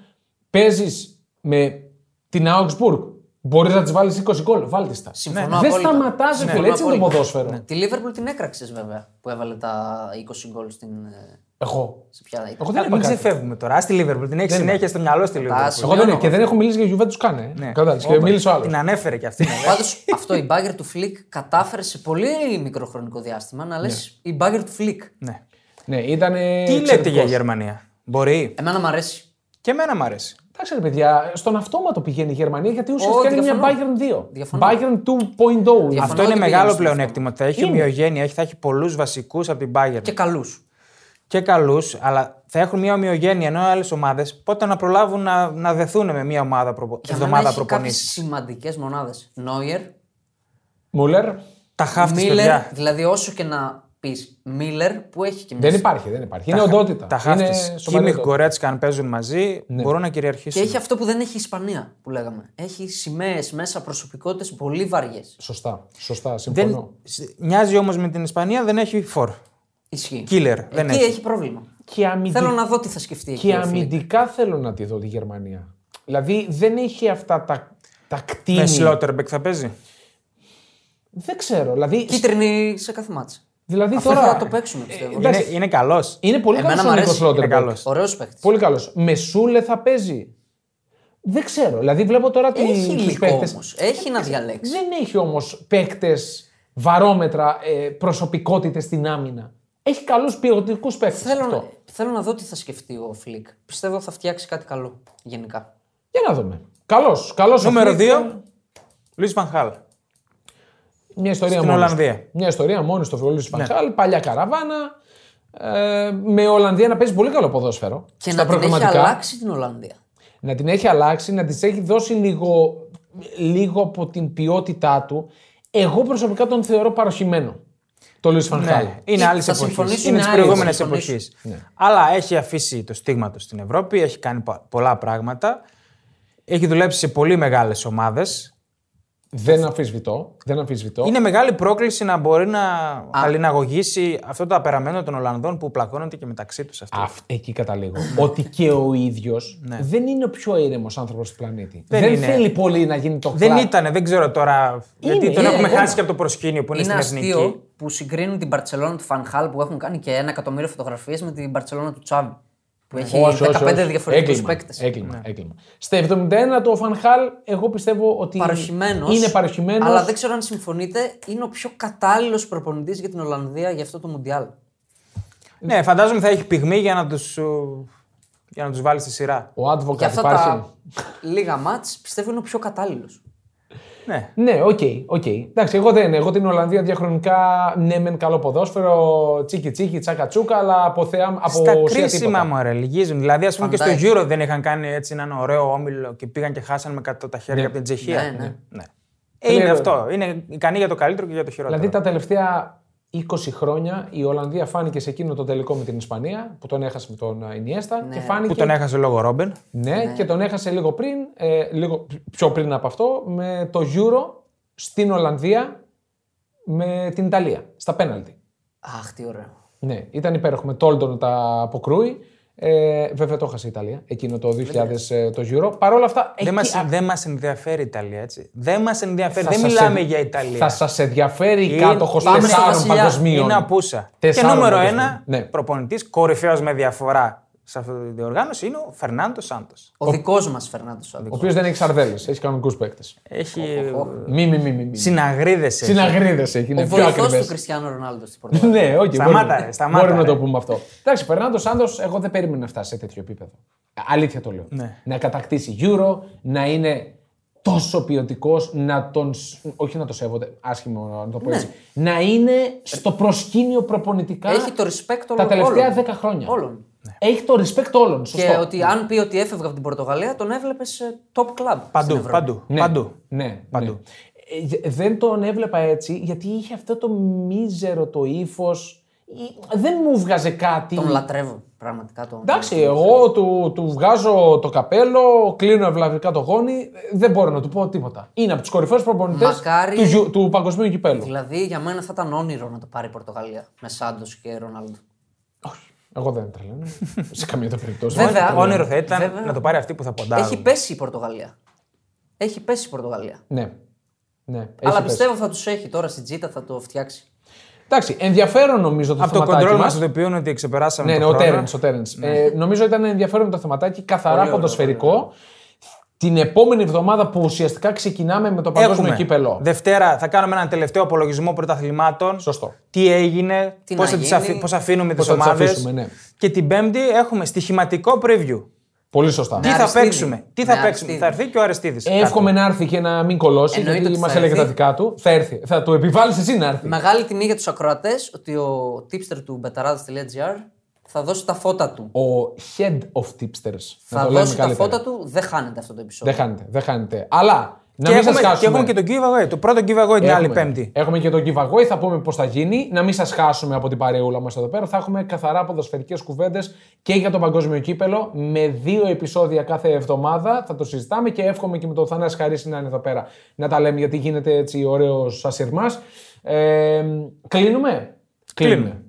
παίζεις με την Augsburg. Μπορείς να της βάλεις 20 γκολ. Βάλτε τα. Συμφωνώ δεν απόλυτα. σταματάς, ναι. Συμφωνώ φίλε. Έτσι είναι το απόλυτα. ποδόσφαιρο. Τη Λίβερπουλ την έκραξες βέβαια που έβαλε τα 20 γκολ στην. ε, Εγώ. Σε ποια ήταν. Εγώ δεν Μην είπα κάτι. ξεφεύγουμε τώρα. Α τη Λίβερπουλ. Την έχει συνέχεια στο μυαλό στη Λίβερπουλ. Τάση. Εγώ δεν, Σημειώνω και δεν αυτό. έχω μιλήσει για Juventus καν. Ε. Ναι. Κατάλαβες, και Όπα, μίλησες ο άλλο. Την ανέφερε κι αυτή. ναι. Πάντως αυτό η Μπάγερν του Φλικ κατάφερε σε πολύ μικρό χρονικό διάστημα να λες η Μπάγερν του Φλικ. ναι. Ναι, ήταν. Τι λέτε για Γερμανία; Μπορεί; Εμένα μου αρέσει. Και εμένα μου αρέσει. Εντάξει, ρε παιδιά, στον αυτόματο πηγαίνει η Γερμανία γιατί ουσιαστικά Όχι, είναι μια διαφωνώ. Bayern 2. Διαφωνώ. Bayern 2.0. Διαφωνώ. Αυτό είναι ότι μεγάλο πήγαινε πλεονέκτημα. Θα έχει Είναι. ομοιογένεια, έχει- θα έχει πολλούς βασικούς από την Bayern. Και καλούς. και καλούς, αλλά θα έχουν μια ομοιογένεια. Ενώ άλλες ομάδες πότε να προλάβουν να, να δεθούν με μια ομάδα προπο... Για μένα εβδομάδα έχει κάποιες προπονήσεις. σημαντικές μονάδες. Νόιερ, Μούλερ. Τα χάφτη Μίλλερ, παιδιά. δηλαδή όσο και να πεις Μίλλερ που έχει και μια. Δεν υπάρχει, δεν υπάρχει. Είναι οντότητα. Τα Είναι χάφτη. σοβαρή Κίμιχ οντότητα. Γκορέτσκα, αν παίζουν μαζί, Ναι. μπορούν να Και κυριαρχήσουν. έχει αυτό που δεν έχει η Ισπανία που λέγαμε. Έχει σημαίες μέσα, προσωπικότητες πολύ βαριές. Σωστά, σωστά, συμφωνώ. Δεν... σ- Μοιάζει όμως με την Ισπανία, δεν έχει φορ. Ισχύει. Killer, δεν Εκεί έχει. έχει πρόβλημα. Και, αμυντι... Θέλω να δω τι θα σκεφτεί εκεί. και ο Φλικ. αμυντικά θέλω να τη δω τη Γερμανία. Δηλαδή δεν έχει αυτά τα, τα Με κτίνη. Σλότερμπεκ θα παίζει; Δεν ξέρω. Δηλαδή, Κίτρινη σε κάθε ματς. Δηλαδή Αυτό τώρα. θα το παίξουμε πιστεύω. Ε, εντάξει. Είναι, είναι καλός. Είναι πολύ Εμένα καλός μ' ο Νίκος αρέσει. Λότερμπεκ. Είναι καλός. Ωραίος παίκτης. Πολύ καλός. Με Σούλε θα παίζει. Δεν ξέρω. Δηλαδή βλέπω τώρα τι Έχει τους υλικό παίκτες. όμως. Έχει να διαλέξει. Δεν έχει όμως παίκτες βαρόμετρα, ε, προσωπικότητες στην άμυνα. Έχει καλούς ποιοτικούς παίκτες. Θέλω, να, θέλω να δω τι θα σκεφτεί ο Φλικ. Πιστεύω θα φτιάξει κάτι καλό γενικά. Για να δούμε. Καλός. Καλός ο Νούμερο Φλικ. 2. Λουίς Φαν Χάαλ. Μια ιστορία Στην μόνος Ολλανδία. του. Μια ιστορία μόνος στο Φρολί Φαν Χάαλ, παλιά καραβάνα. Ε, με Ολλανδία να παίζει πολύ καλό ποδόσφαιρο. Και στα να την έχει προγραμματικά. αλλάξει την Ολλανδία. Να την έχει αλλάξει, να της έχει δώσει λίγο, λίγο από την ποιότητά του. Εγώ προσωπικά τον θεωρώ παροχημένο. Το Λουί Φανχάλ. Ναι, είναι Ε, άλλης θα εποχής. συμφωνήσουν Είναι οι της άλλοι, προηγούμενης θα εποχής. συμφωνήσουν. Αλλά έχει αφήσει το στίγμα του στην Ευρώπη, έχει κάνει πο- πολλά πράγματα. Έχει δουλέψει σε πολύ μεγάλες ομάδες. Δεν αμφισβητώ. Δεν αμφισβητώ. Είναι μεγάλη πρόκληση να μπορεί να αλληναγωγήσει αυτό το απεραμένο των Ολλανδών που πλακώνονται και μεταξύ τους αυτοί. Αυ- εκεί καταλήγω. ότι και ο ίδιος δεν είναι ο πιο ήρεμο άνθρωπος του πλανήτη. Δεν, Ναι. Δεν είναι. θέλει πολύ να γίνει το Δεν κλαμπ. ήταν, δεν ξέρω τώρα. γιατί τον είναι, έχουμε είναι. χάσει και από το προσκήνιο που είναι, Είναι στην εθνική. αστείο που συγκρίνουν την Παρσελόνα του Φανχάλ που έχουν κάνει και ένα εκατομμύριο φωτογραφίες με την Παρσελόνα του Τσάβη. Που έχει Όχι, όχι, 15 όχι. διαφορετικούς Έκλειμα, παίκτες. Έκλειμα, έκλειμα. Στα 71 το Φανχάλ, εγώ πιστεύω ότι Παροχημένος. είναι παροχημένος. Αλλά δεν ξέρω αν συμφωνείτε, είναι ο πιο κατάλληλος προπονητής για την Ολλανδία για αυτό το Μουντιάλ. Ναι, φαντάζομαι θα έχει πυγμή για να τους για να τους βάλει στη σειρά. Ο Για Advocaat αυτά υπάρχει. τα λίγα ματς πιστεύω είναι ο πιο κατάλληλος. Ναι. Ναι, οκ, οκ. Εντάξει, εγώ δεν. Εγώ την Ολλανδία διαχρονικά ναι, μεν καλό ποδόσφαιρο, τσίκι τσίκι, τσάκα τσούκα, αλλά από θεά από Στα ουσία κρίσιμα τίποτα. μου ρε, λυγίζουν. Δηλαδή, ας πούμε και στο Φαντάζεσαι. Euro δεν είχαν κάνει έτσι έναν ωραίο όμιλο και πήγαν και χάσαν με κάτω τα χέρια από την Τσεχία. Ναι, ναι. Ναι. Ε, είναι Ναι. αυτό. Είναι ικανή για το καλύτερο και για το χειρότερο. Δηλαδή τα τελευταία 20 χρόνια η Ολλανδία φάνηκε σε εκείνο το τελικό με την Ισπανία που τον έχασε με τον Ινιέστα και φάνηκε. Που τον έχασε λόγω Ρόμπεν. Ναι, και τον έχασε λίγο πριν, ε, λίγο πιο πριν από αυτό, με το Euro στην Ολλανδία με την Ιταλία, στα πέναλτι. Αχ, τι ωραίο. Ναι, ήταν υπέροχο με Τόλτον τα αποκρούει. Ε, βέβαια το έχασε η Ιταλία εκείνο το 2000 ε, το Euro. Παρ' όλα αυτά. Δεν εκεί- μας, α, δεν μας ενδιαφέρει η Ιταλία, έτσι. Δεν μας ενδιαφέρει. θα Δεν σας μιλάμε εν- για Ιταλία. Θα σας ενδιαφέρει η Είναι- κάτοχος πάμε στο τεσσάρων Βασιλιά. παγκοσμίων. Είναι απούσα. Και Τεσσάρων νούμερο παγκοσμίων. ένα Ναι. προπονητής, κορυφαίος με διαφορά σε αυτή τη διοργάνωση είναι ο Φερνάντος Σάντος. Ο, δικός μας Φερνάντος Σάντος. Ο οποίος δεν έχει σαρδέλε, έχει κανονικούς παίκτες. Έχει Μη, μη, μη. μη, μη. συναγρίδες. Συναγρίδες έχει, Ο είναι πιο βοηθός ακριβές. του Κριστιανού Ρονάλντο στην Πορτογαλία. Ναι, όχι. Σταμάτα, μπορούμε, ρε, σταμάτα, μπορούμε να ρε. το πούμε αυτό. Εντάξει, Φερνάντος Σάντος, εγώ δεν περίμενα να φτάσει σε τέτοιο επίπεδο. Αλήθεια το λέω. Ναι. Να κατακτήσει Euro, να είναι τόσο ποιοτικός, να τον. σ- Όχι να το σέβονται, άσχημο να το πω Ναι. έτσι. Να είναι στο προσκήνιο προπονητικά Έχει το respect τα όλων. τελευταία όλων. 10 χρόνια. Όλων. Έχει το respect όλων. Σωστό. Και ότι αν πει ότι έφευγα από την Πορτογαλία, τον έβλεπες σε top club. στην Παντού, Ευρώπη. παντού, Ναι, παντού. Ναι, Παντού. ναι. Ε, δεν τον έβλεπα έτσι γιατί είχε αυτό το μίζερο το ύφος. Δεν μου βγάζε κάτι. Τον λατρεύω. Πραγματικά τον. Εντάξει, εγώ του, του βγάζω το καπέλο, κλείνω ευλαβικά το γόνι, δεν μπορώ να του πω τίποτα. Είναι από του κορυφαίου προπονητές Μακάρι- του, γιου- του παγκοσμίου κυπέλου. Δηλαδή για μένα θα ήταν όνειρο να το πάρει η Πορτογαλία με Σάντος και Ρονάλντο. Όχι. Εγώ δεν τρελαίνω. σε καμία το περίπτωση. Βέβαια. Όνειρο θα ήταν Βέβαια. να το πάρει αυτή που θα ποντάρει. Έχει πέσει η Πορτογαλία. Έχει πέσει η Πορτογαλία. Ναι. ναι. έχει Αλλά πέσει. πιστεύω θα τους έχει τώρα στην Τζίτα, θα το φτιάξει. Εντάξει, ενδιαφέρον νομίζω το Από το θεματάκι κοντρόλ μας. μας ειδοποιούν ότι ξεπεράσαμε Ναι, το ναι, ο χρόνο. Τέρεν. Ο Τέρενς. Ε, νομίζω ήταν ενδιαφέρον το θεματάκι, καθαρά Πολύ ωραίο, ποδοσφαιρικό. Την επόμενη εβδομάδα που ουσιαστικά ξεκινάμε με το παγκόσμιο Έχουμε. κύπελο. Δευτέρα θα κάνουμε έναν τελευταίο απολογισμό πρωταθλημάτων. Σωστό. Τι έγινε, Τι πώς, να θα τις γίνει. αφή- πώς αφήνουμε Πώς τις θα τις ομάδες. αφήσουμε, ναι. Και την Πέμπτη έχουμε στοιχηματικό preview. Πολύ σωστά. Τι Με θα Αριστίδη. παίξουμε, τι Με θα παίξουμε. Αριστίδη. Θα έρθει και ο Αρεστίδης. Εύχομαι να έρθει και να μην κολώσει, Εννοείται γιατί ότι μας θα έλεγε τα έρθει. δικά του. Θα έρθει. Θα του επιβάλλεις εσύ να έρθει. Μεγάλη τιμή για τους ακροατές ότι ο tipster του betarades.gr θα δώσει τα φώτα του. Ο head of tipsters. να Θα το λέμε δώσει τα καλύτερα. φώτα του, δεν χάνεται αυτό το επεισόδιο. Δεν χάνεται, δεν χάνεται. Αλλά να Και μην έχουμε, σας χάσουμε. και έχουμε και το giveaway. Το πρώτο giveaway την άλλη Πέμπτη. Έχουμε και το giveaway, θα πούμε πώς θα γίνει. Να μην σας χάσουμε από την παρεούλα μας εδώ πέρα. Θα έχουμε καθαρά ποδοσφαιρικές κουβέντες και για το παγκόσμιο κύπελο με δύο επεισόδια κάθε εβδομάδα. Θα το συζητάμε και εύχομαι και με τον Θανάση Χαρίση να είναι εδώ πέρα να τα λέμε γιατί γίνεται έτσι ωραίο ασυρμά. Ε, κλείνουμε; Κλείνουμε.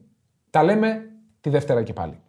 Τα λέμε τη Δευτέρα και πάλι.